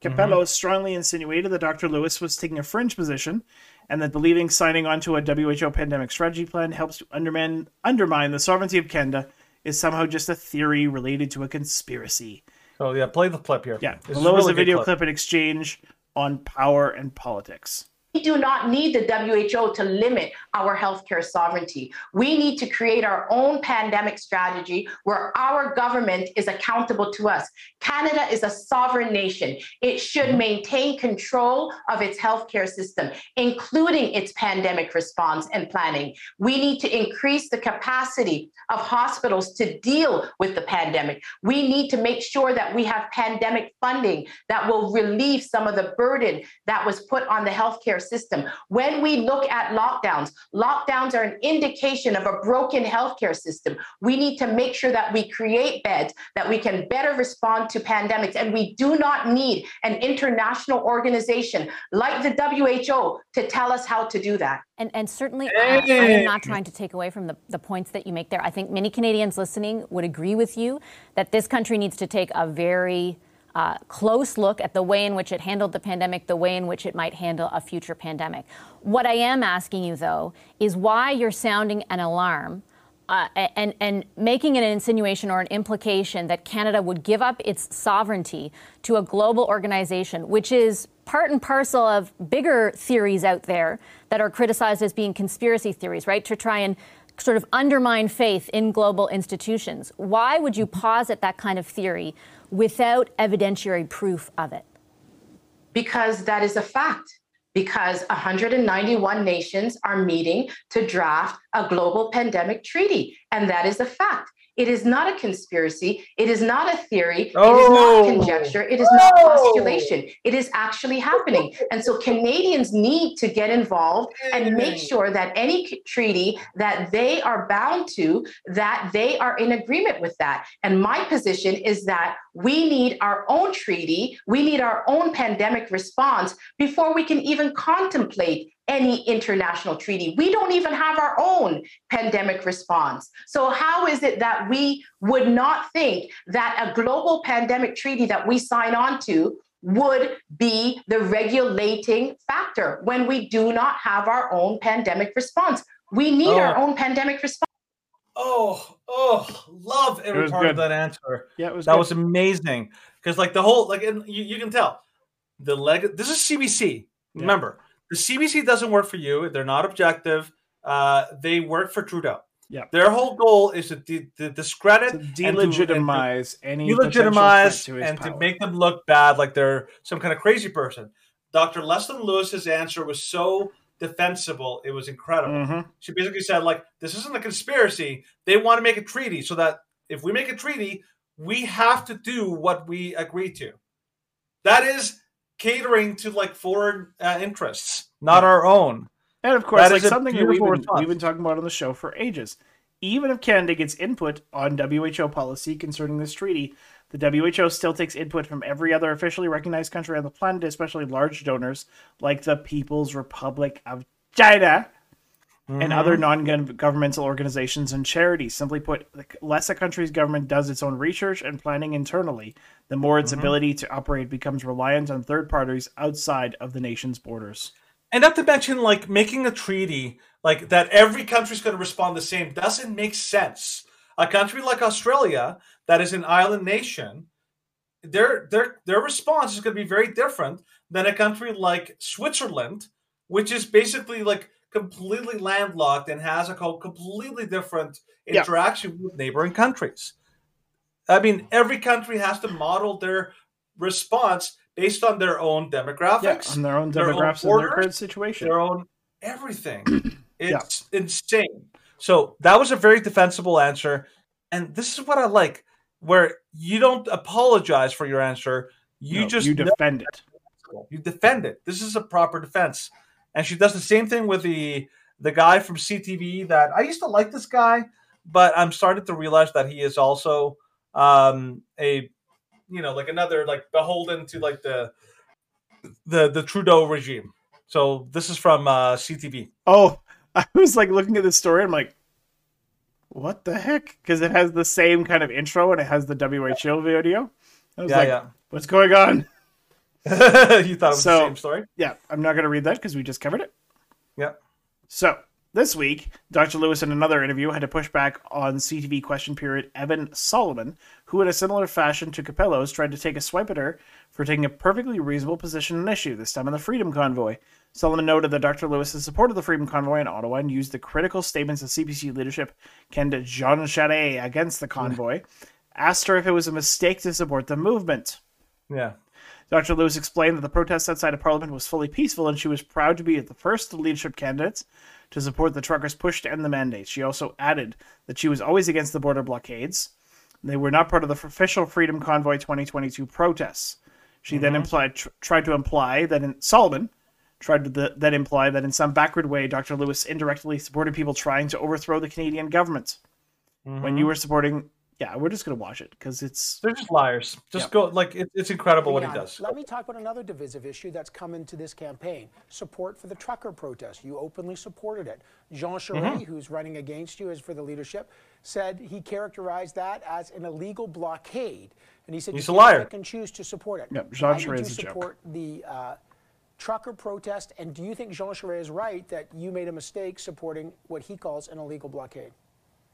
Capello mm-hmm. strongly insinuated that Dr. Lewis was taking a fringe position and that believing signing onto a WHO pandemic strategy plan helps to undermine, undermine the sovereignty of Canada is somehow just a theory related to a conspiracy. Oh, yeah, play the clip here. Yeah, This below is really a video clip in exchange on power and politics. We do not need the WHO to limit our healthcare sovereignty. We need to create our own pandemic strategy where our government is accountable to us. Canada is a sovereign nation. It should mm-hmm. maintain control of its healthcare system, including its pandemic response and planning. We need to increase the capacity of hospitals to deal with the pandemic. We need to make sure that we have pandemic funding that will relieve some of the burden that was put on the healthcare system. When we look at lockdowns, lockdowns are an indication of a broken healthcare system. We need to make sure that we create beds that we can better respond to pandemics. And we do not need an international organization like the WHO to tell us how to do that. And, and certainly, uh, I am not trying to take away from the, the points that you make there. I think many Canadians listening would agree with you that this country needs to take a very uh, close look at the way in which it handled the pandemic, the way in which it might handle a future pandemic. What I am asking you, though, is why you're sounding an alarm uh, and, and making an insinuation or an implication that Canada would give up its sovereignty to a global organization, which is part and parcel of bigger theories out there that are criticized as being conspiracy theories, right? To try and sort of undermine faith in global institutions. Why would you posit that kind of theory without evidentiary proof of it? Because that is a fact. Because 191 nations are meeting to draft a global pandemic treaty. And that is a fact. It is not a conspiracy. It is not a theory. It is Oh. not conjecture. It is not Oh. postulation. It is actually happening. And so Canadians need to get involved and make sure that any c- treaty that they are bound to, that they are in agreement with that. And my position is that we need our own treaty. We need our own pandemic response before we can even contemplate any international treaty. We don't even have our own pandemic response. So, how is it that we would not think that a global pandemic treaty that we sign on to would be the regulating factor when we do not have our own pandemic response? We need oh. our Oh. own pandemic response. Oh, oh, love every part of that answer. Yeah, it was That good. was amazing. because like the whole like and you, you can tell the leg. This is CBC. Remember, the CBC doesn't work for you. They're not objective. Uh, they work for Trudeau. Yeah. Their whole goal is to, de- to discredit, To delegitimize any and to potential delegitimize, to and to make them look bad, like they're some kind of crazy person. Dr. Leslyn Lewis's answer was so defensible; it was incredible. Mhm. She basically said, like, this isn't a conspiracy. They want to make a treaty so that if we make a treaty, we have to do what we agree to. That is catering to like foreign uh, interests, not our own. And of course, That like something that we've been, we've been talking about on the show for ages. Even if Canada gets input on WHO policy concerning this treaty, the WHO still takes input from every other officially recognized country on the planet, especially large donors like the People's Republic of China and mm-hmm. other non-governmental organizations and charities. Simply put, the less a country's government does its own research and planning internally, the more its mm-hmm. ability to operate becomes reliant on third parties outside of the nation's borders. And not to mention, like making a treaty like that, every country's going to respond the same doesn't make sense. A country like Australia, that is an island nation, their their their response is going to be very different than a country like Switzerland, which is basically like completely landlocked and has a completely different Yeah. interaction with neighboring countries. I mean, every country has to model their response based on their own Yeah, demographics, on their own their own demographics and their borders, current situation. their own everything. It's insane. So that was a very defensible answer. And this is what I like, where you don't apologize for your answer. You No, just you defend it. you defend it. This is a proper defense. And she does the same thing with the the guy from CTV that I used to like this guy, but I'm starting to realize that he is also um a you know like another like beholden to like the the the Trudeau regime. So this is from uh CTV. Oh, I was like looking at this story. I'm like, what the heck? Because it has the same kind of intro and it has the WHO video. I was Yeah, like, yeah. what's going on? you thought it was So- the same story? Yeah, I'm not going to read that because we just covered it. Yeah. So this week, Dr. Lewis in another interview had to push back on CTV question period Evan Solomon, who in a similar fashion to Capello's tried to take a swipe at her for taking a perfectly reasonable position on issue, this time on the Freedom Convoy. Solomon noted that Dr. Lewis has supported the Freedom Convoy in Ottawa and used the critical statements of CPC leadership candidate Jean Charest against the convoy, asked her if it was a mistake to support the movement. Yeah. Dr. Lewis explained that the protest outside of Parliament was fully peaceful and she was proud to be the first leadership candidates to support the truckers' push to end the mandate. She also added that she was always against the border blockades. They were not part of the official Freedom Convoy 2022 protests. She then mm-hmm. implied, tr- tried to imply that in Solomon tried to the, then imply that in some backward way, Dr. Lewis indirectly supported people trying to overthrow the Canadian government. When you mm-hmm. were supporting, yeah, we're just gonna watch it because it's They're just liars. Just Yeah. go like it, it's incredible what he does. Let me talk about another divisive issue that's come into this campaign support for the trucker protest. You openly supported it. Jean Charest, Mm-hmm. who's running against you as for the leadership, said he characterized that as an illegal blockade. And he said He's you a liar. pick and choose to support it. Yep, Jean Why Charest you is a joke. support the uh, trucker protest? And do you think Jean Charest is right that you made a mistake supporting what he calls an illegal blockade?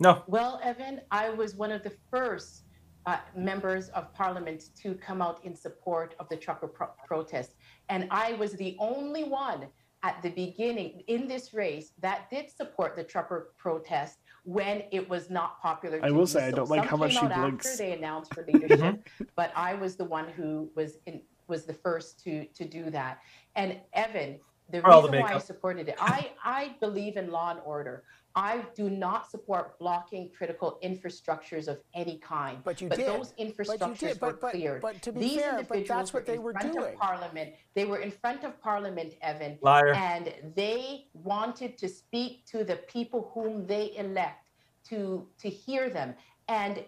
No. Well, Evan, I was one of the first uh, members of parliament to come out in support of the trucker pro- protest. And I was the only one at the beginning in this race that did support the trucker protest when it was not popular. I will do say I don't like Some how much came she out blinks. After they announced for leadership, but I was the one who was in, was the first to to do that. And Evan, the For all the reason why I supported it, I I believe in law and order. I do not support blocking critical infrastructures of any kind. But you but did. those But you infrastructures did. But- were but- cleared. but to be These fair, but individuals that's what they were in were front doing. Of Parliament. They were in front of Parliament, Evan. Liar. And they wanted to speak to the people whom they elect to to hear them. And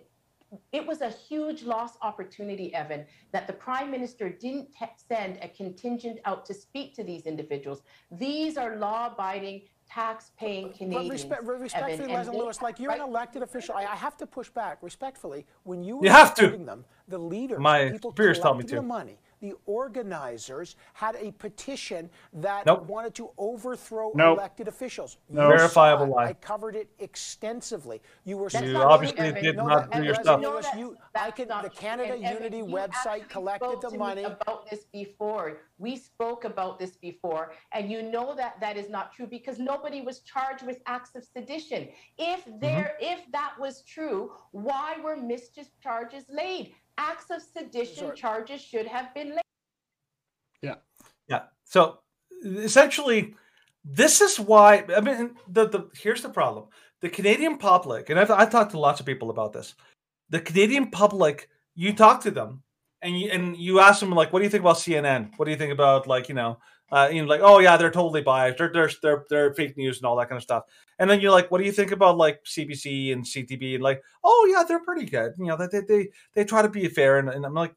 it was a huge lost opportunity, Evan, that the prime minister didn't te- send a contingent out to speak to these individuals. These are law-abiding, tax-paying But Canadians. respect, Evan, respectfully, and Lewis, like you're an elected official. I, I have to push back respectfully. When you were You have to. supporting them, the leaders, My the people superiors tell me to. the money, the organizers had a petition that Nope. wanted to overthrow Nope. elected officials. No. You saw Verifiable it. lie. I covered it extensively. You were That's You obviously true, did No, not do your stuff. you know that- You- I can- the. Canada And Evan, Unity you website collected the to me money. about this before. We spoke about this before, and you know that that is not true because nobody was charged with acts of sedition. If mm-hmm. there, if that was true, why were mischief charges laid? Acts of sedition Sorry. charges should have been laid. Yeah. Yeah. So essentially, this is why. I mean, the the here's the problem: the Canadian public, and I've I've talked to lots of people about this. The Canadian public, you talk to them, and you and you ask them like, "What do you think about CNN? What do you think about like you know?" Uh, you know, like, oh yeah, they're totally biased. They're, they're they're they're fake news and all that kind of stuff. And then you're like, what do you think about like CBC and CTV? And like, oh yeah, they're pretty good. You know, they they they, try to be fair. And, and I'm like,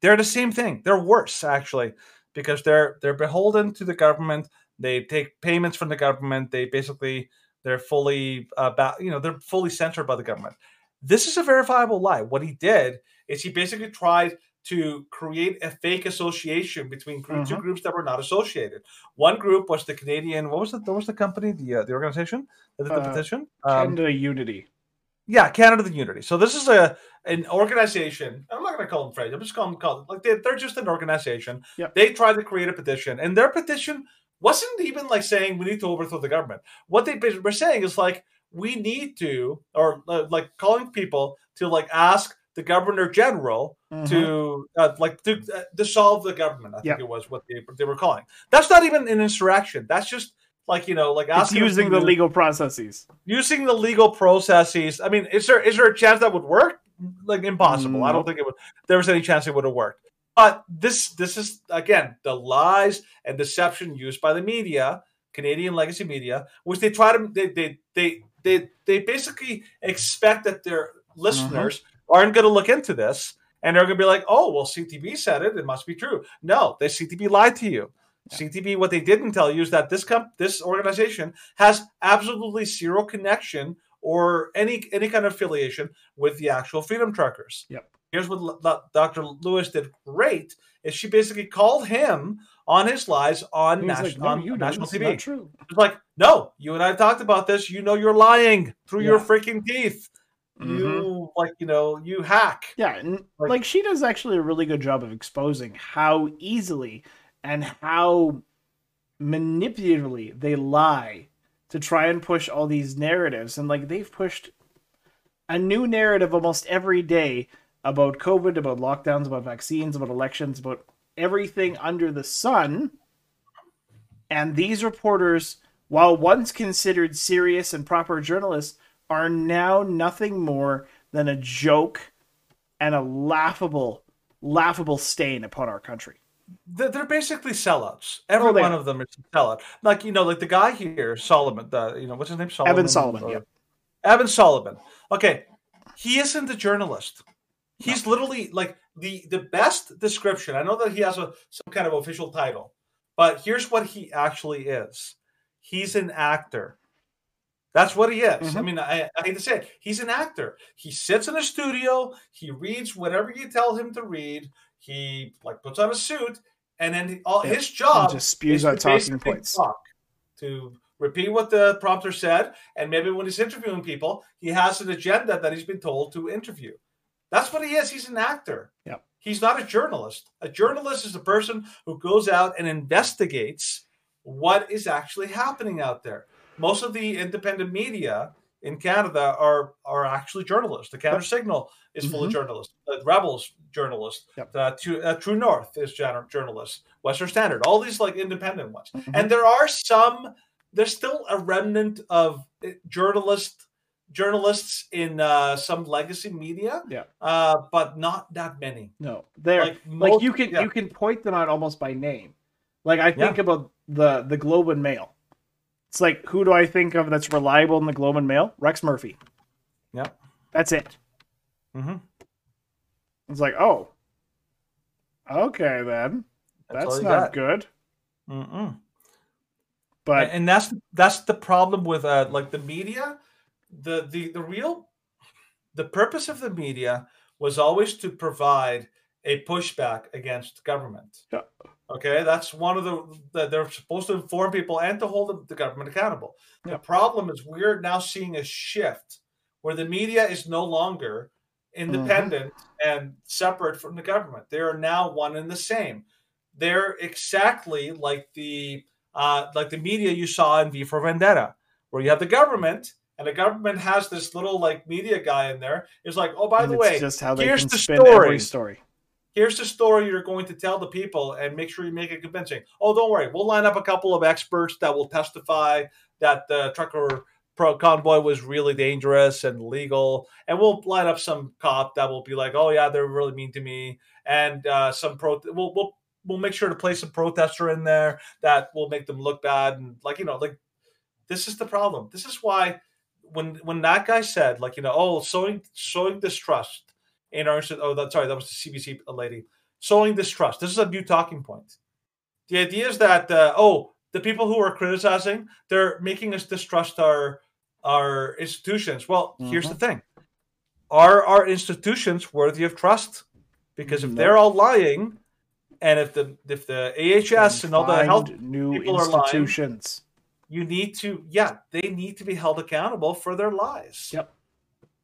they're the same thing. They're worse actually because they're they're beholden to the government. They take payments from the government. They basically they're fully about you know they're fully censored by the government. This is a verifiable lie. What he did is he basically tried to create a fake association between group, two groups that were not associated. One group was the Canadian. What was the what was the company? The uh, the organization that did the Uh, petition. Um, Canada Unity. yeah, Canada the Unity. So this is a an organization. I'm not going to call them friends. I'm just calling them call, them, like they, they're just an organization. Yep. They tried to create a petition, and their petition wasn't even like saying we need to overthrow the government. What they were saying is like we need to, or uh, like calling people to like ask the governor general Mhm. to uh, like to uh, dissolve the government. I think Yep. it was what they they were calling. That's not even an insurrection. That's just like you know like asking using the legal processes. using the legal processes. I mean, is there is there a chance that would work? Like impossible. I don't think it would. There was any chance it would have worked. But this this is again the lies and deception used by the media, Canadian legacy media, which they try to they they they they, they basically expect that their listeners aren't going to look into this and they're going to be like, oh well, CTV said it, it must be true. No, the CTV lied to you. CTV, what they didn't tell you is that this comp- this organization has absolutely zero connection or any any kind of affiliation with the actual freedom truckers. Yep. Here's what L- L- Dr. Lewis did great is she basically called him on his lies on, He's nation- like, no, on know, national TV. not true. It's like, no, you and I talked about this. You know you're lying through your freaking teeth. You mm-hmm. like, you know, you hack. Yeah, and Like- like, she does actually a really good job of exposing how easily and how manipulatively they lie to try and push all these narratives. And like they've pushed a new narrative almost every day about COVID, about lockdowns, about vaccines, about elections, about everything under the sun. And these reporters, while once considered serious and proper journalists, are now nothing more than a joke and a laughable, laughable stain upon our country. They're, basically sellouts. Every Oh, one are. of them is a sellout. Like you know, like the guy here, Solomon. The you know, what's his name? Solomon. Evan Solomon, Or- yep. Evan Solomon. Okay, he isn't a journalist. He's literally like the the best description. I know that he has a some kind of official title, but here's what he actually is. He's an actor. That's what he is. I Mhm. mean, I, I hate to say it. He's an actor. He sits in a studio. He reads whatever you tell him to read. He like puts on a suit, and then he, all, Yeah. his job just spews is out to talking points. talk, to repeat what the prompter said, and maybe when he's interviewing people, he has an agenda that he's been told to interview. That's what he is. He's an actor. Yep. He's not a journalist. A journalist is a person who goes out and investigates what is actually happening out there. Most of the independent media in Canada are are actually journalists. The Counter Signal is full of journalists. The Rebels journalists. Yep. The True, uh, True North is jour- journalists. Western Standard. All these like independent ones. Mhm. And there are some. There's still a remnant of uh, journalist journalists in uh, some legacy media. Yeah. Uh, but not that many. No, they're Like like, you can yeah. you can point them out almost by name. Like I think Yeah. about the the Globe and Mail. It's like who do I think of that's reliable in the Globe and Mail? Rex Murphy. Yeah. That's it. Mm-hmm. It's like oh, okay then. That's, That's, not got. good. Mm-mm. But and that's that's the problem with uh like the media the the the real the purpose of the media was always to provide a pushback against government. Yeah. Okay, that's one of the that they're supposed to inform people and to hold the government accountable. Yeah. The problem is we're now seeing a shift where the media is no longer independent and separate from the government. They are now one and the same. They're exactly like the uh, like the media you saw in V for Vendetta, where you have the government and the government has this little like media guy in there. It's like, oh, by And the way, just how they here's the story. story. Here's the story you're going to tell the people and make sure you make it convincing. Oh, don't worry. We'll line up a couple of experts that will testify that the trucker pro convoy was really dangerous and legal. And we'll line up some cop that will be like, oh, yeah, they're really mean to me. And uh, some pro, we'll, we'll, we'll make sure to place some protester in there that will make them look bad. And like, you know, like this is the problem. This is why when, when that guy said like, you know, oh, sowing, sowing distrust in our oh that sorry that was the CBC lady sowing distrust. This is a new talking point. The idea is that uh, oh the people who are criticizing they're making us distrust our our institutions. Well, here's the thing: are our institutions worthy of trust? Because if No. they're all lying, and if the if the AHS and all the health new people are lying, institutions. you need to yeah they need to be held accountable for their lies Yep.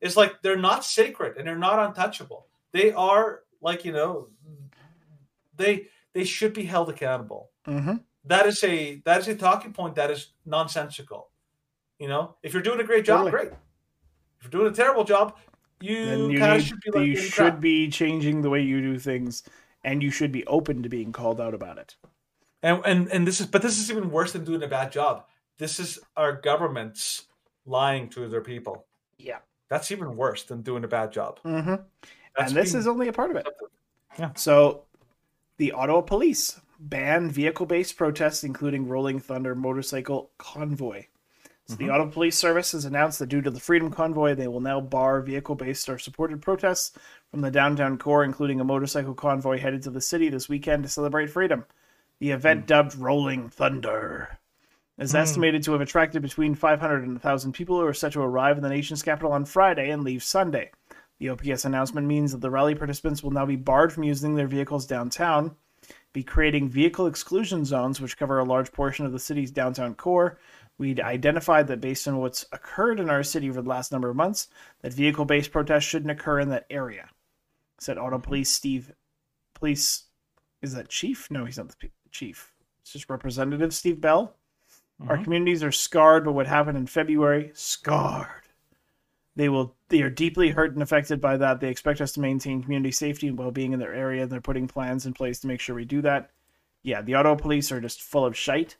It's like they're not sacred and they're not untouchable they are like you know they they should be held accountable hmm that is a that is a talking point that is nonsensical you know if you're doing a great job Totally. great if you're doing a terrible job Then you, you kind of need, should be like you should crap. be changing the way you do things, and you should be open to being called out about it. and and and this is but this is even worse than doing a bad job this is our governments lying to their people Yeah. That's even worse than doing a bad job Mm-hmm. And this being- is only a part of it. Yeah. So, the Ottawa Police ban vehicle-based protests, including Rolling Thunder motorcycle convoy. So Mm-hmm. the Ottawa Police Service has announced that due to the Freedom Convoy, they will now bar vehicle-based or supported protests from the downtown core, including a motorcycle convoy headed to the city this weekend to celebrate freedom. The event, dubbed Rolling Thunder, is hmm. estimated to have attracted between 500 and 1,000 people who are set to arrive in the nation's capital on Friday and leave Sunday. The OPS announcement means that the rally participants will now be barred from using their vehicles downtown, be creating vehicle exclusion zones, which cover a large portion of the city's downtown core. We'd identified that based on what's occurred in our city over the last number of months, that vehicle based protests shouldn't occur in that area. Said Auto mm-hmm. Police Steve. Police. Is that chief? No, he's not the chief. It's just Representative Steve Bell. Our mm-hmm. communities are scarred by what happened in February. Scarred. They will. They are deeply hurt and affected by that. They expect us to maintain community safety and well-being in their area. and They're putting plans in place to make sure we do that. Yeah, the Ottawa police are just full of shite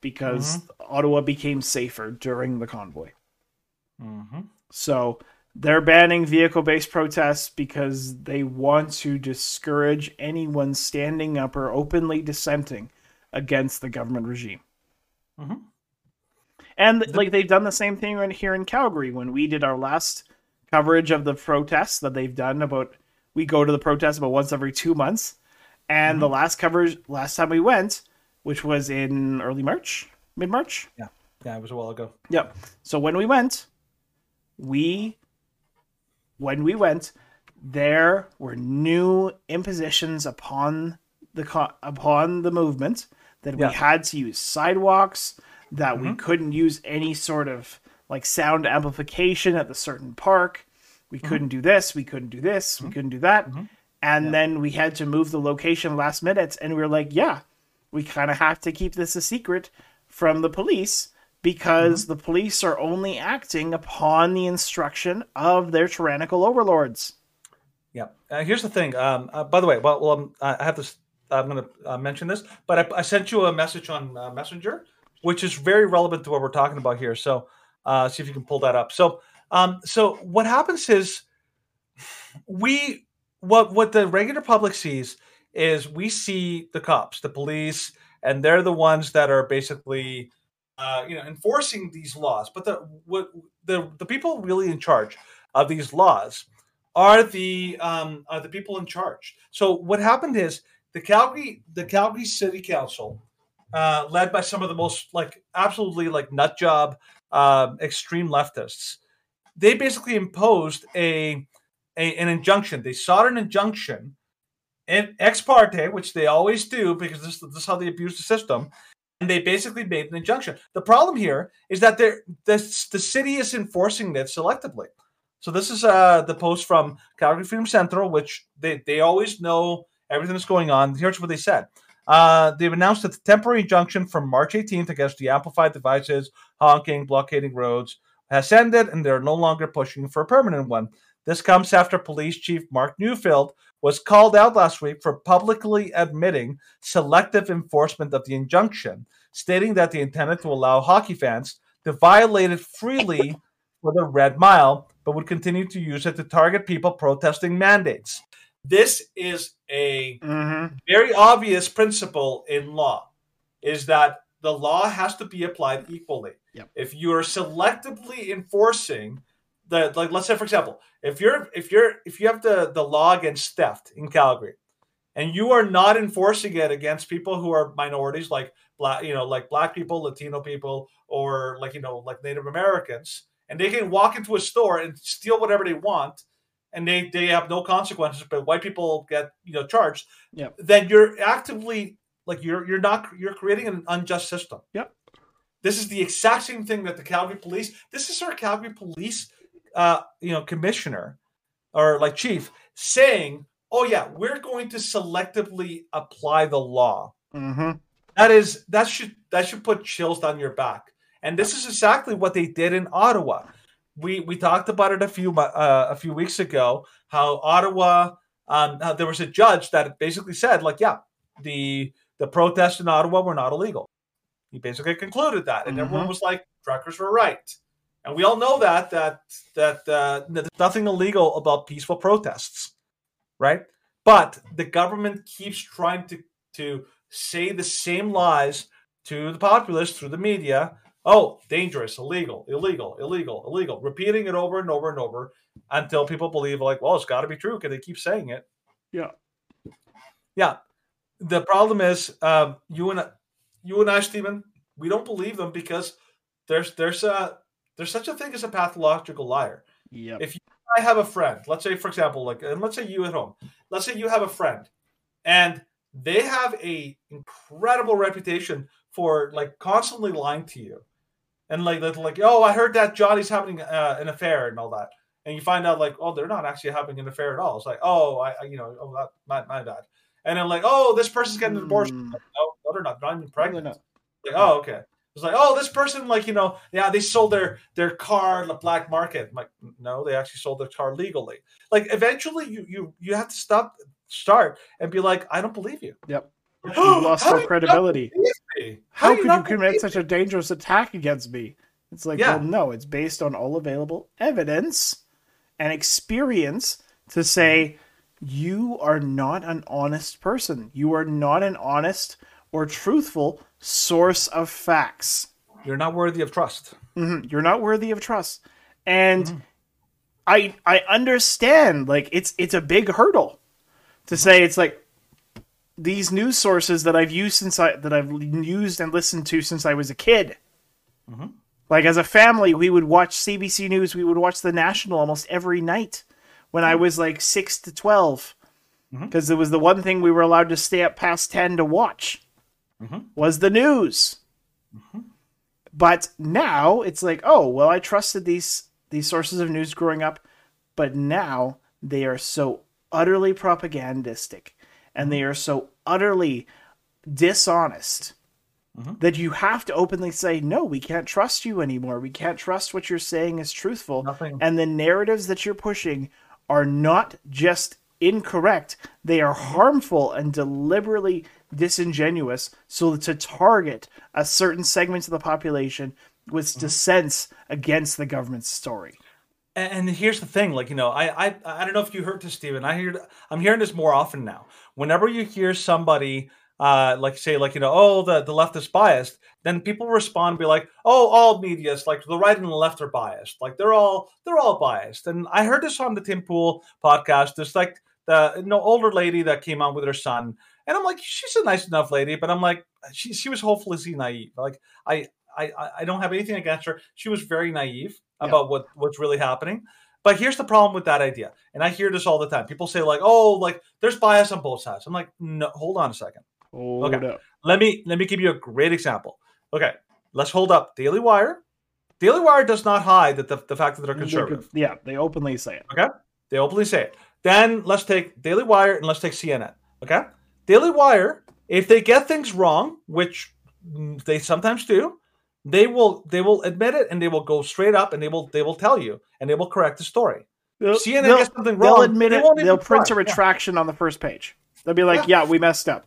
because mm-hmm. Ottawa became safer during the convoy. Mm-hmm. So they're banning vehicle-based protests because they want to discourage anyone standing up or openly dissenting against the government regime. Mm-hmm. And like they've done the same thing right here in Calgary when we did our last coverage of the protests that they've done about we go to the protests about once every two months. And the mm-hmm. last coverage last time we went, which was in early March, mid March. Yeah, yeah, it was a while ago. Yep. So when we went, we when we went, there were new impositions upon the upon the movement that Yeah. we had to use sidewalks, that we couldn't use any sort of like sound amplification at the certain park. We couldn't do this, we couldn't do this, we couldn't do that. And then we had to move the location last minute and we were like, yeah, we kind of have to keep this a secret from the police because the police are only acting upon the instruction of their tyrannical overlords. Yeah. Uh, here's the thing. Um, uh, by the way, well, well um, I I have this. I'm going to uh, mention this, but I, I sent you a message on uh, Messenger, which is very relevant to what we're talking about here. So, uh, see if you can pull that up. So, um, so what happens is we what what the regular public sees is we see the cops, the police, and they're the ones that are basically uh, you know enforcing these laws. But the what the the people really in charge of these laws are the um, are the people in charge. So what happened is the Calgary the Calgary City Council, uh, led by some of the most like absolutely like nut job uh, extreme leftists, they basically imposed a, a an injunction. They sought an injunction in ex parte, which they always do because this, this is how they abuse the system. And they basically made an injunction. The problem here is that they're, the, the city is enforcing it selectively. So this is uh, the post from Calgary Freedom Central, which they, they always know everything that's going on. Here's what they said. Uh, they've announced a temporary injunction from March 18th against the amplified devices, honking, blockading roads has ended, and they're no longer pushing for a permanent one. This comes after Police Chief Mark Neufeld was called out last week for publicly admitting selective enforcement of the injunction, stating that they intended to allow hockey fans to violate it freely for the Red Mile, but would continue to use it to target people protesting mandates. This is a Mm-hmm. very obvious principle in law is that the law has to be applied equally. Yep. If you are selectively enforcing the like let's say for example, if you're if you're if you have the the law against theft in Calgary and you are not enforcing it against people who are minorities like black you know like black people, Latino people or like you know like Native Americans and they can walk into a store and steal whatever they want and they they have no consequences but white people get you know charged Yep. then you're actively like you're you're not you're creating an unjust system Yep. this is the exact same thing that the calgary police this is our calgary police uh you know commissioner or like chief saying oh yeah we're going to selectively apply the law Mm-hmm. that is that should that should put chills down your back and this is exactly what they did in ottawa we we talked about it a few uh, a few weeks ago how ottawa um how there was a judge that basically said like yeah the the protests in ottawa were not illegal he basically concluded that and everyone Mhm. was like truckers were right and we all know that that that uh, there's nothing illegal about peaceful protests right but the government keeps trying to to say the same lies to the populace through the media. Oh, dangerous, illegal, illegal, illegal, illegal, repeating it over and over and over until people believe, like, well, it's got to be true because they keep saying it. Yeah. Yeah. The problem is, um, you and you and I, Stephen, we don't believe them because there's there's a there's such a thing as a pathological liar. Yep. If you I have a friend, let's say for example, like and let's say you at home, let's say you have a friend, and they have a incredible reputation for like constantly lying to you, and like like, like oh I heard that Johnny's having uh, an affair and all that, and you find out like oh they're not actually having an affair at all. It's like oh I, I you know oh that my, my bad, and then like oh this person's getting an abortion. Mm. Like, no, no they're not. They're not even pregnant. not. Like, oh, okay. It's like, oh, this person, like, you know, yeah, they sold their their car on the black market. I'm like, no, they actually sold their car legally. Like, eventually, you you you have to stop, start, and be like, I don't believe you. Yep. You lost How all you credibility. Me? How do could you commit such a dangerous attack against me? It's like, Yeah. well, no, it's based on all available evidence and experience to say you are not an honest person. You are not an honest or truthful source of facts. You're not worthy of trust. Mhm. You're not worthy of trust. And I I understand like it's it's a big hurdle to say it's like these news sources that I've used since I that I've used and listened to since I was a kid. Mm-hmm. Like as a family, we would watch CBC News, we would watch the National almost every night when I mm-hmm. was like 6 to 12 mm-hmm. because it was the one thing we were allowed to stay up past 10 to watch was the news. But now it's like, oh, well, I trusted these these sources of news growing up, but now they are so utterly propagandistic and they are so utterly dishonest mm-hmm. that you have to openly say, no, we can't trust you anymore. We can't trust what you're saying is truthful. Nothing. And the narratives that you're pushing are not just incorrect, they are harmful and deliberately disingenuous so to target a certain segment of the population with mm-hmm. dissents against the government's story. And, here's the thing, like you know, I, I I don't know if you heard this, Stephen. I hear I'm hearing this more often now. Whenever you hear somebody uh, like say like you know, oh the the left is biased, then people respond be like, oh all media is like the right and the left are biased, like they're all they're all biased. And I heard this on the Tim Pool podcast. There's like the you know older lady that came on with her son, and I'm like, she's a nice enough lady, but I'm like, she she was hopelessly naive. Like I I- I don't have anything against her. She was very naive about what what's really happening. But here's the problem with that idea, and I hear this all the time. People say like, "Oh, like there's bias on both sides." I'm like, "No, hold on a second. Hold Okay. up. Let me let me give you a great example. Okay, let's hold up Daily Wire. Daily Wire does not hide that the, the fact that they're conservative. Yeah, they openly say it. Okay, they openly say it. Then let's take Daily Wire and let's take CNN. Okay, Daily Wire, if they get things wrong, which they sometimes do, they will they will admit it and they will go straight up and they will they will tell you and they will correct the story. They'll, CNN they'll- gets something wrong. they'll admit they it. They'll print try. a Yeah. retraction on the first page. They'll be like, "Yeah, we messed up,"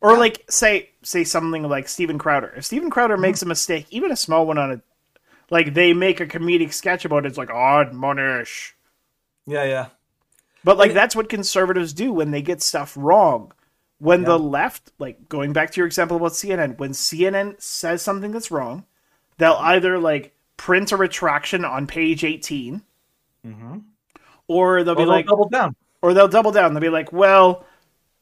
or like say say something like Steven Crowder. If Steven Crowder Mm-hmm. makes a mistake, even a small one on a like they make a comedic sketch about it, it's like odd monish. Yeah, yeah. But like that's what conservatives do when they get stuff wrong. When the left, like going back to your example about CNN, when CNN says something that's wrong, they'll either like print a retraction on page 18 or they'll be they'll like double down. or they'll double down. They'll be like, "Well,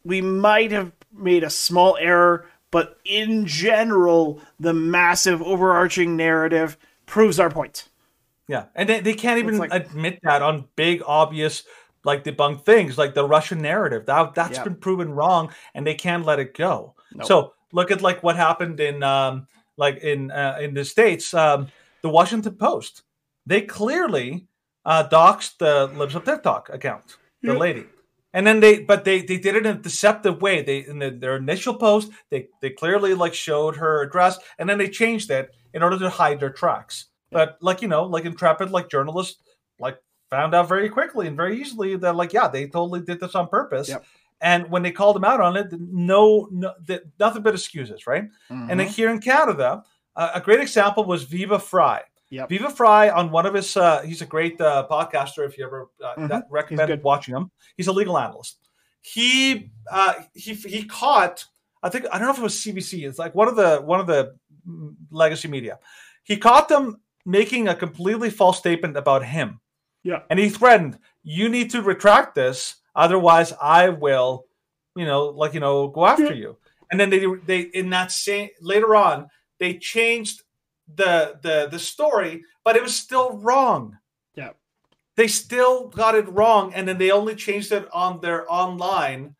we might have made a small error, but in general, the massive overarching narrative proves our point." Yeah, and they, they can't even like- admit that on big, obvious, like debunked things, like the Russian narrative. That that's Yeah. been proven wrong, and they can't let it go. So look at like what happened in um like in uh, in the states, um, the Washington Post. They clearly uh, doxed the Libs of TikTok account, the lady. And then they, but they they did it in a deceptive way. They in the, their initial post, they they clearly like showed her address, and then they changed it in order to hide their tracks. But like you know, like intrepid like journalists like found out very quickly and very easily that like yeah, they totally did this on purpose. Yep. And when they called them out on it, no, no nothing but excuses, right? And then here in Canada, uh, a great example was Viva Frei. Yep. Viva Frei on one of his, uh, he's a great uh, podcaster. If you ever uh, Mhm. that recommend watching him, he's a legal analyst. He uh, he he caught, I think I don't know if it was CBC. It's like one of the one of the legacy media. He caught them making a completely false statement about him, Yeah. and he threatened, "You need to retract this, otherwise, I will, you know, like you know, go after you." And then they they in that same later on they changed the the the story, but it was still wrong. Yeah. They still got it wrong, and then they only changed it on their online,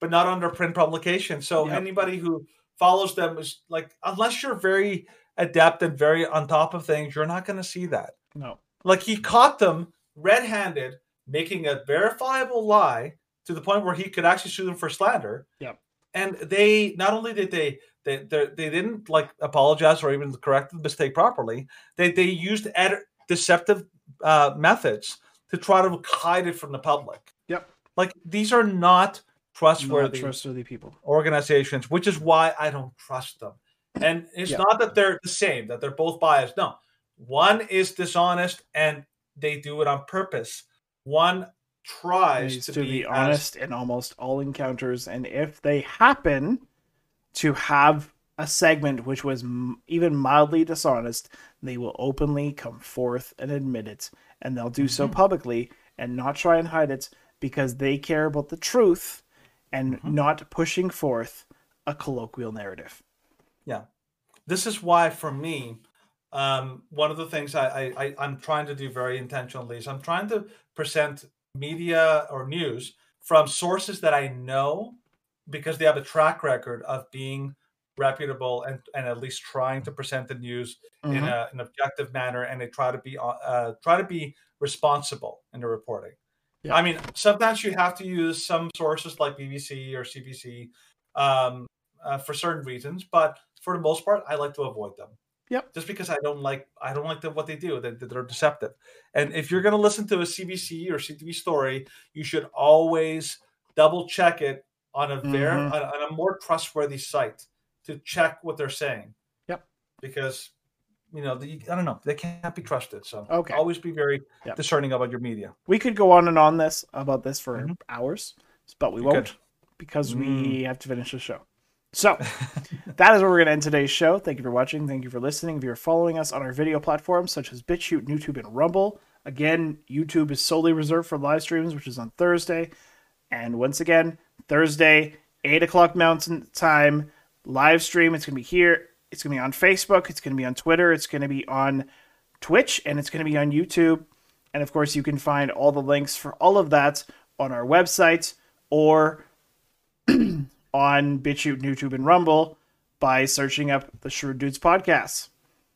but not on their print publication. So Yep. anybody who follows them is like, unless you're very adept and very on top of things, you're not going to see that. No. Like he caught them red-handed making a verifiable lie to the point where he could actually sue them for slander. Yep. And they not only did they they they, they didn't like apologize or even correct the mistake properly. They they used ed- deceptive uh, methods to try to hide it from the public. Yep. Like these are not Not trustworthy trustworthy people. organizations, which is why I don't trust them. And it's Yeah. not that they're the same, that they're both biased. No, one is dishonest and they do it on purpose. One tries to, to be, be as- honest in almost all encounters, and if they happen to have a segment which was m- even mildly dishonest, they will openly come forth and admit it, and they'll do Mm-hmm. so publicly and not try and hide it because they care about the truth and Mm-hmm. not pushing forth a colloquial narrative. Yeah. This is why, for me, um, one of the things I, I, I, I'm trying to do very intentionally is I'm trying to present media or news from sources that I know because they have a track record of being reputable and, and at least trying to present the news in Mhm. a, an objective manner and they try to be uh, uh, try to be responsible in the reporting. Yeah. I mean, sometimes you have to use some sources like BBC or CBC um, uh, for certain reasons, but for the most part, I like to avoid them. Yep. Just because I don't like I don't like the, what they do. They, they're deceptive. And if you're going to listen to a CBC or CTV story, you should always double check it on a very Mhm. on, on a more trustworthy site to check what they're saying. Yep. Because you know the, I don't know they can't be trusted. So Okay. always be very Yep. discerning about your media. We could go on and on this about this for Mhm. hours, but we We won't could. because we Mm. have to finish the show. So that is where we're going to end today's show. Thank you for watching. Thank you for listening. If you're following us on our video platforms such as BitChute, YouTube, and Rumble, again, YouTube is solely reserved for live streams, which is on Thursday. And once again, Thursday, 8 o'clock Mountain Time, live stream. It's going to be here. It's going to be on Facebook. It's going to be on Twitter. It's going to be on Twitch. And it's going to be on YouTube. And of course, you can find all the links for all of that on our website or on BitChute, YouTube, and Rumble by searching up the Shrewd Dudes podcast.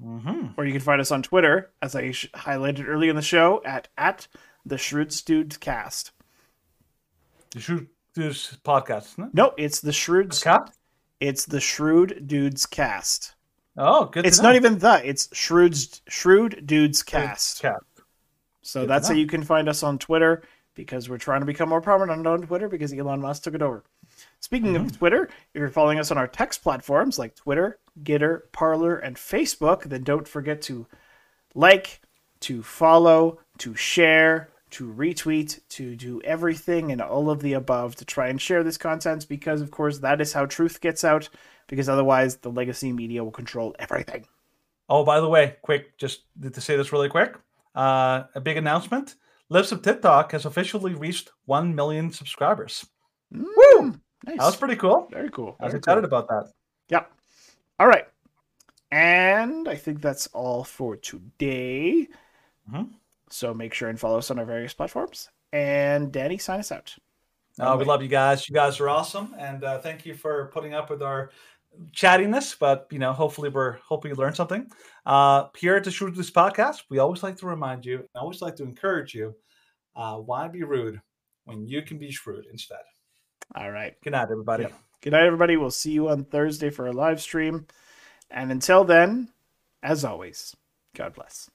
Mm-hmm. Or you can find us on Twitter, as I sh- highlighted early in the show, at at the Shrewd Dudes Cast. Should do this podcast, isn't it? No, it's the Shrewd. It's the Shrewd Dudes Cast. Oh, good. It's not even the. It's Shrewd's Shrewd Dudes Cast. Cat. So Good that's how you can find us on Twitter because we're trying to become more prominent on Twitter because Elon Musk took it over. Speaking Mm-hmm. of Twitter, if you're following us on our text platforms like Twitter, Gettr, Parler, and Facebook, then don't forget to like, to follow, to share, to retweet, to do everything and all of the above to try and share this content because, of course, that is how truth gets out. Because otherwise, the legacy media will control everything. Oh, by the way, quick, just to say this really quick. Uh, a big announcement. Libs of TikTok has officially reached 1 million subscribers. Woo! Nice. That was pretty cool. Very cool. I was Very excited cool. about that. Yeah. All right. And I think that's all for today. Mhm. So make sure and follow us on our various platforms. And Danny, sign us out. Uh, we love you guys. You guys are awesome, and uh, thank you for putting up with our chattiness. But you know, hopefully, we're hoping you learned something. Uh, here at the Shrewd This podcast, we always like to remind you, and always like to encourage you. Uh, why be rude when you can be shrewd instead? All right. Good night, everybody. Yep. Good night, everybody. We'll see you on Thursday for a live stream. And until then, as always, God bless.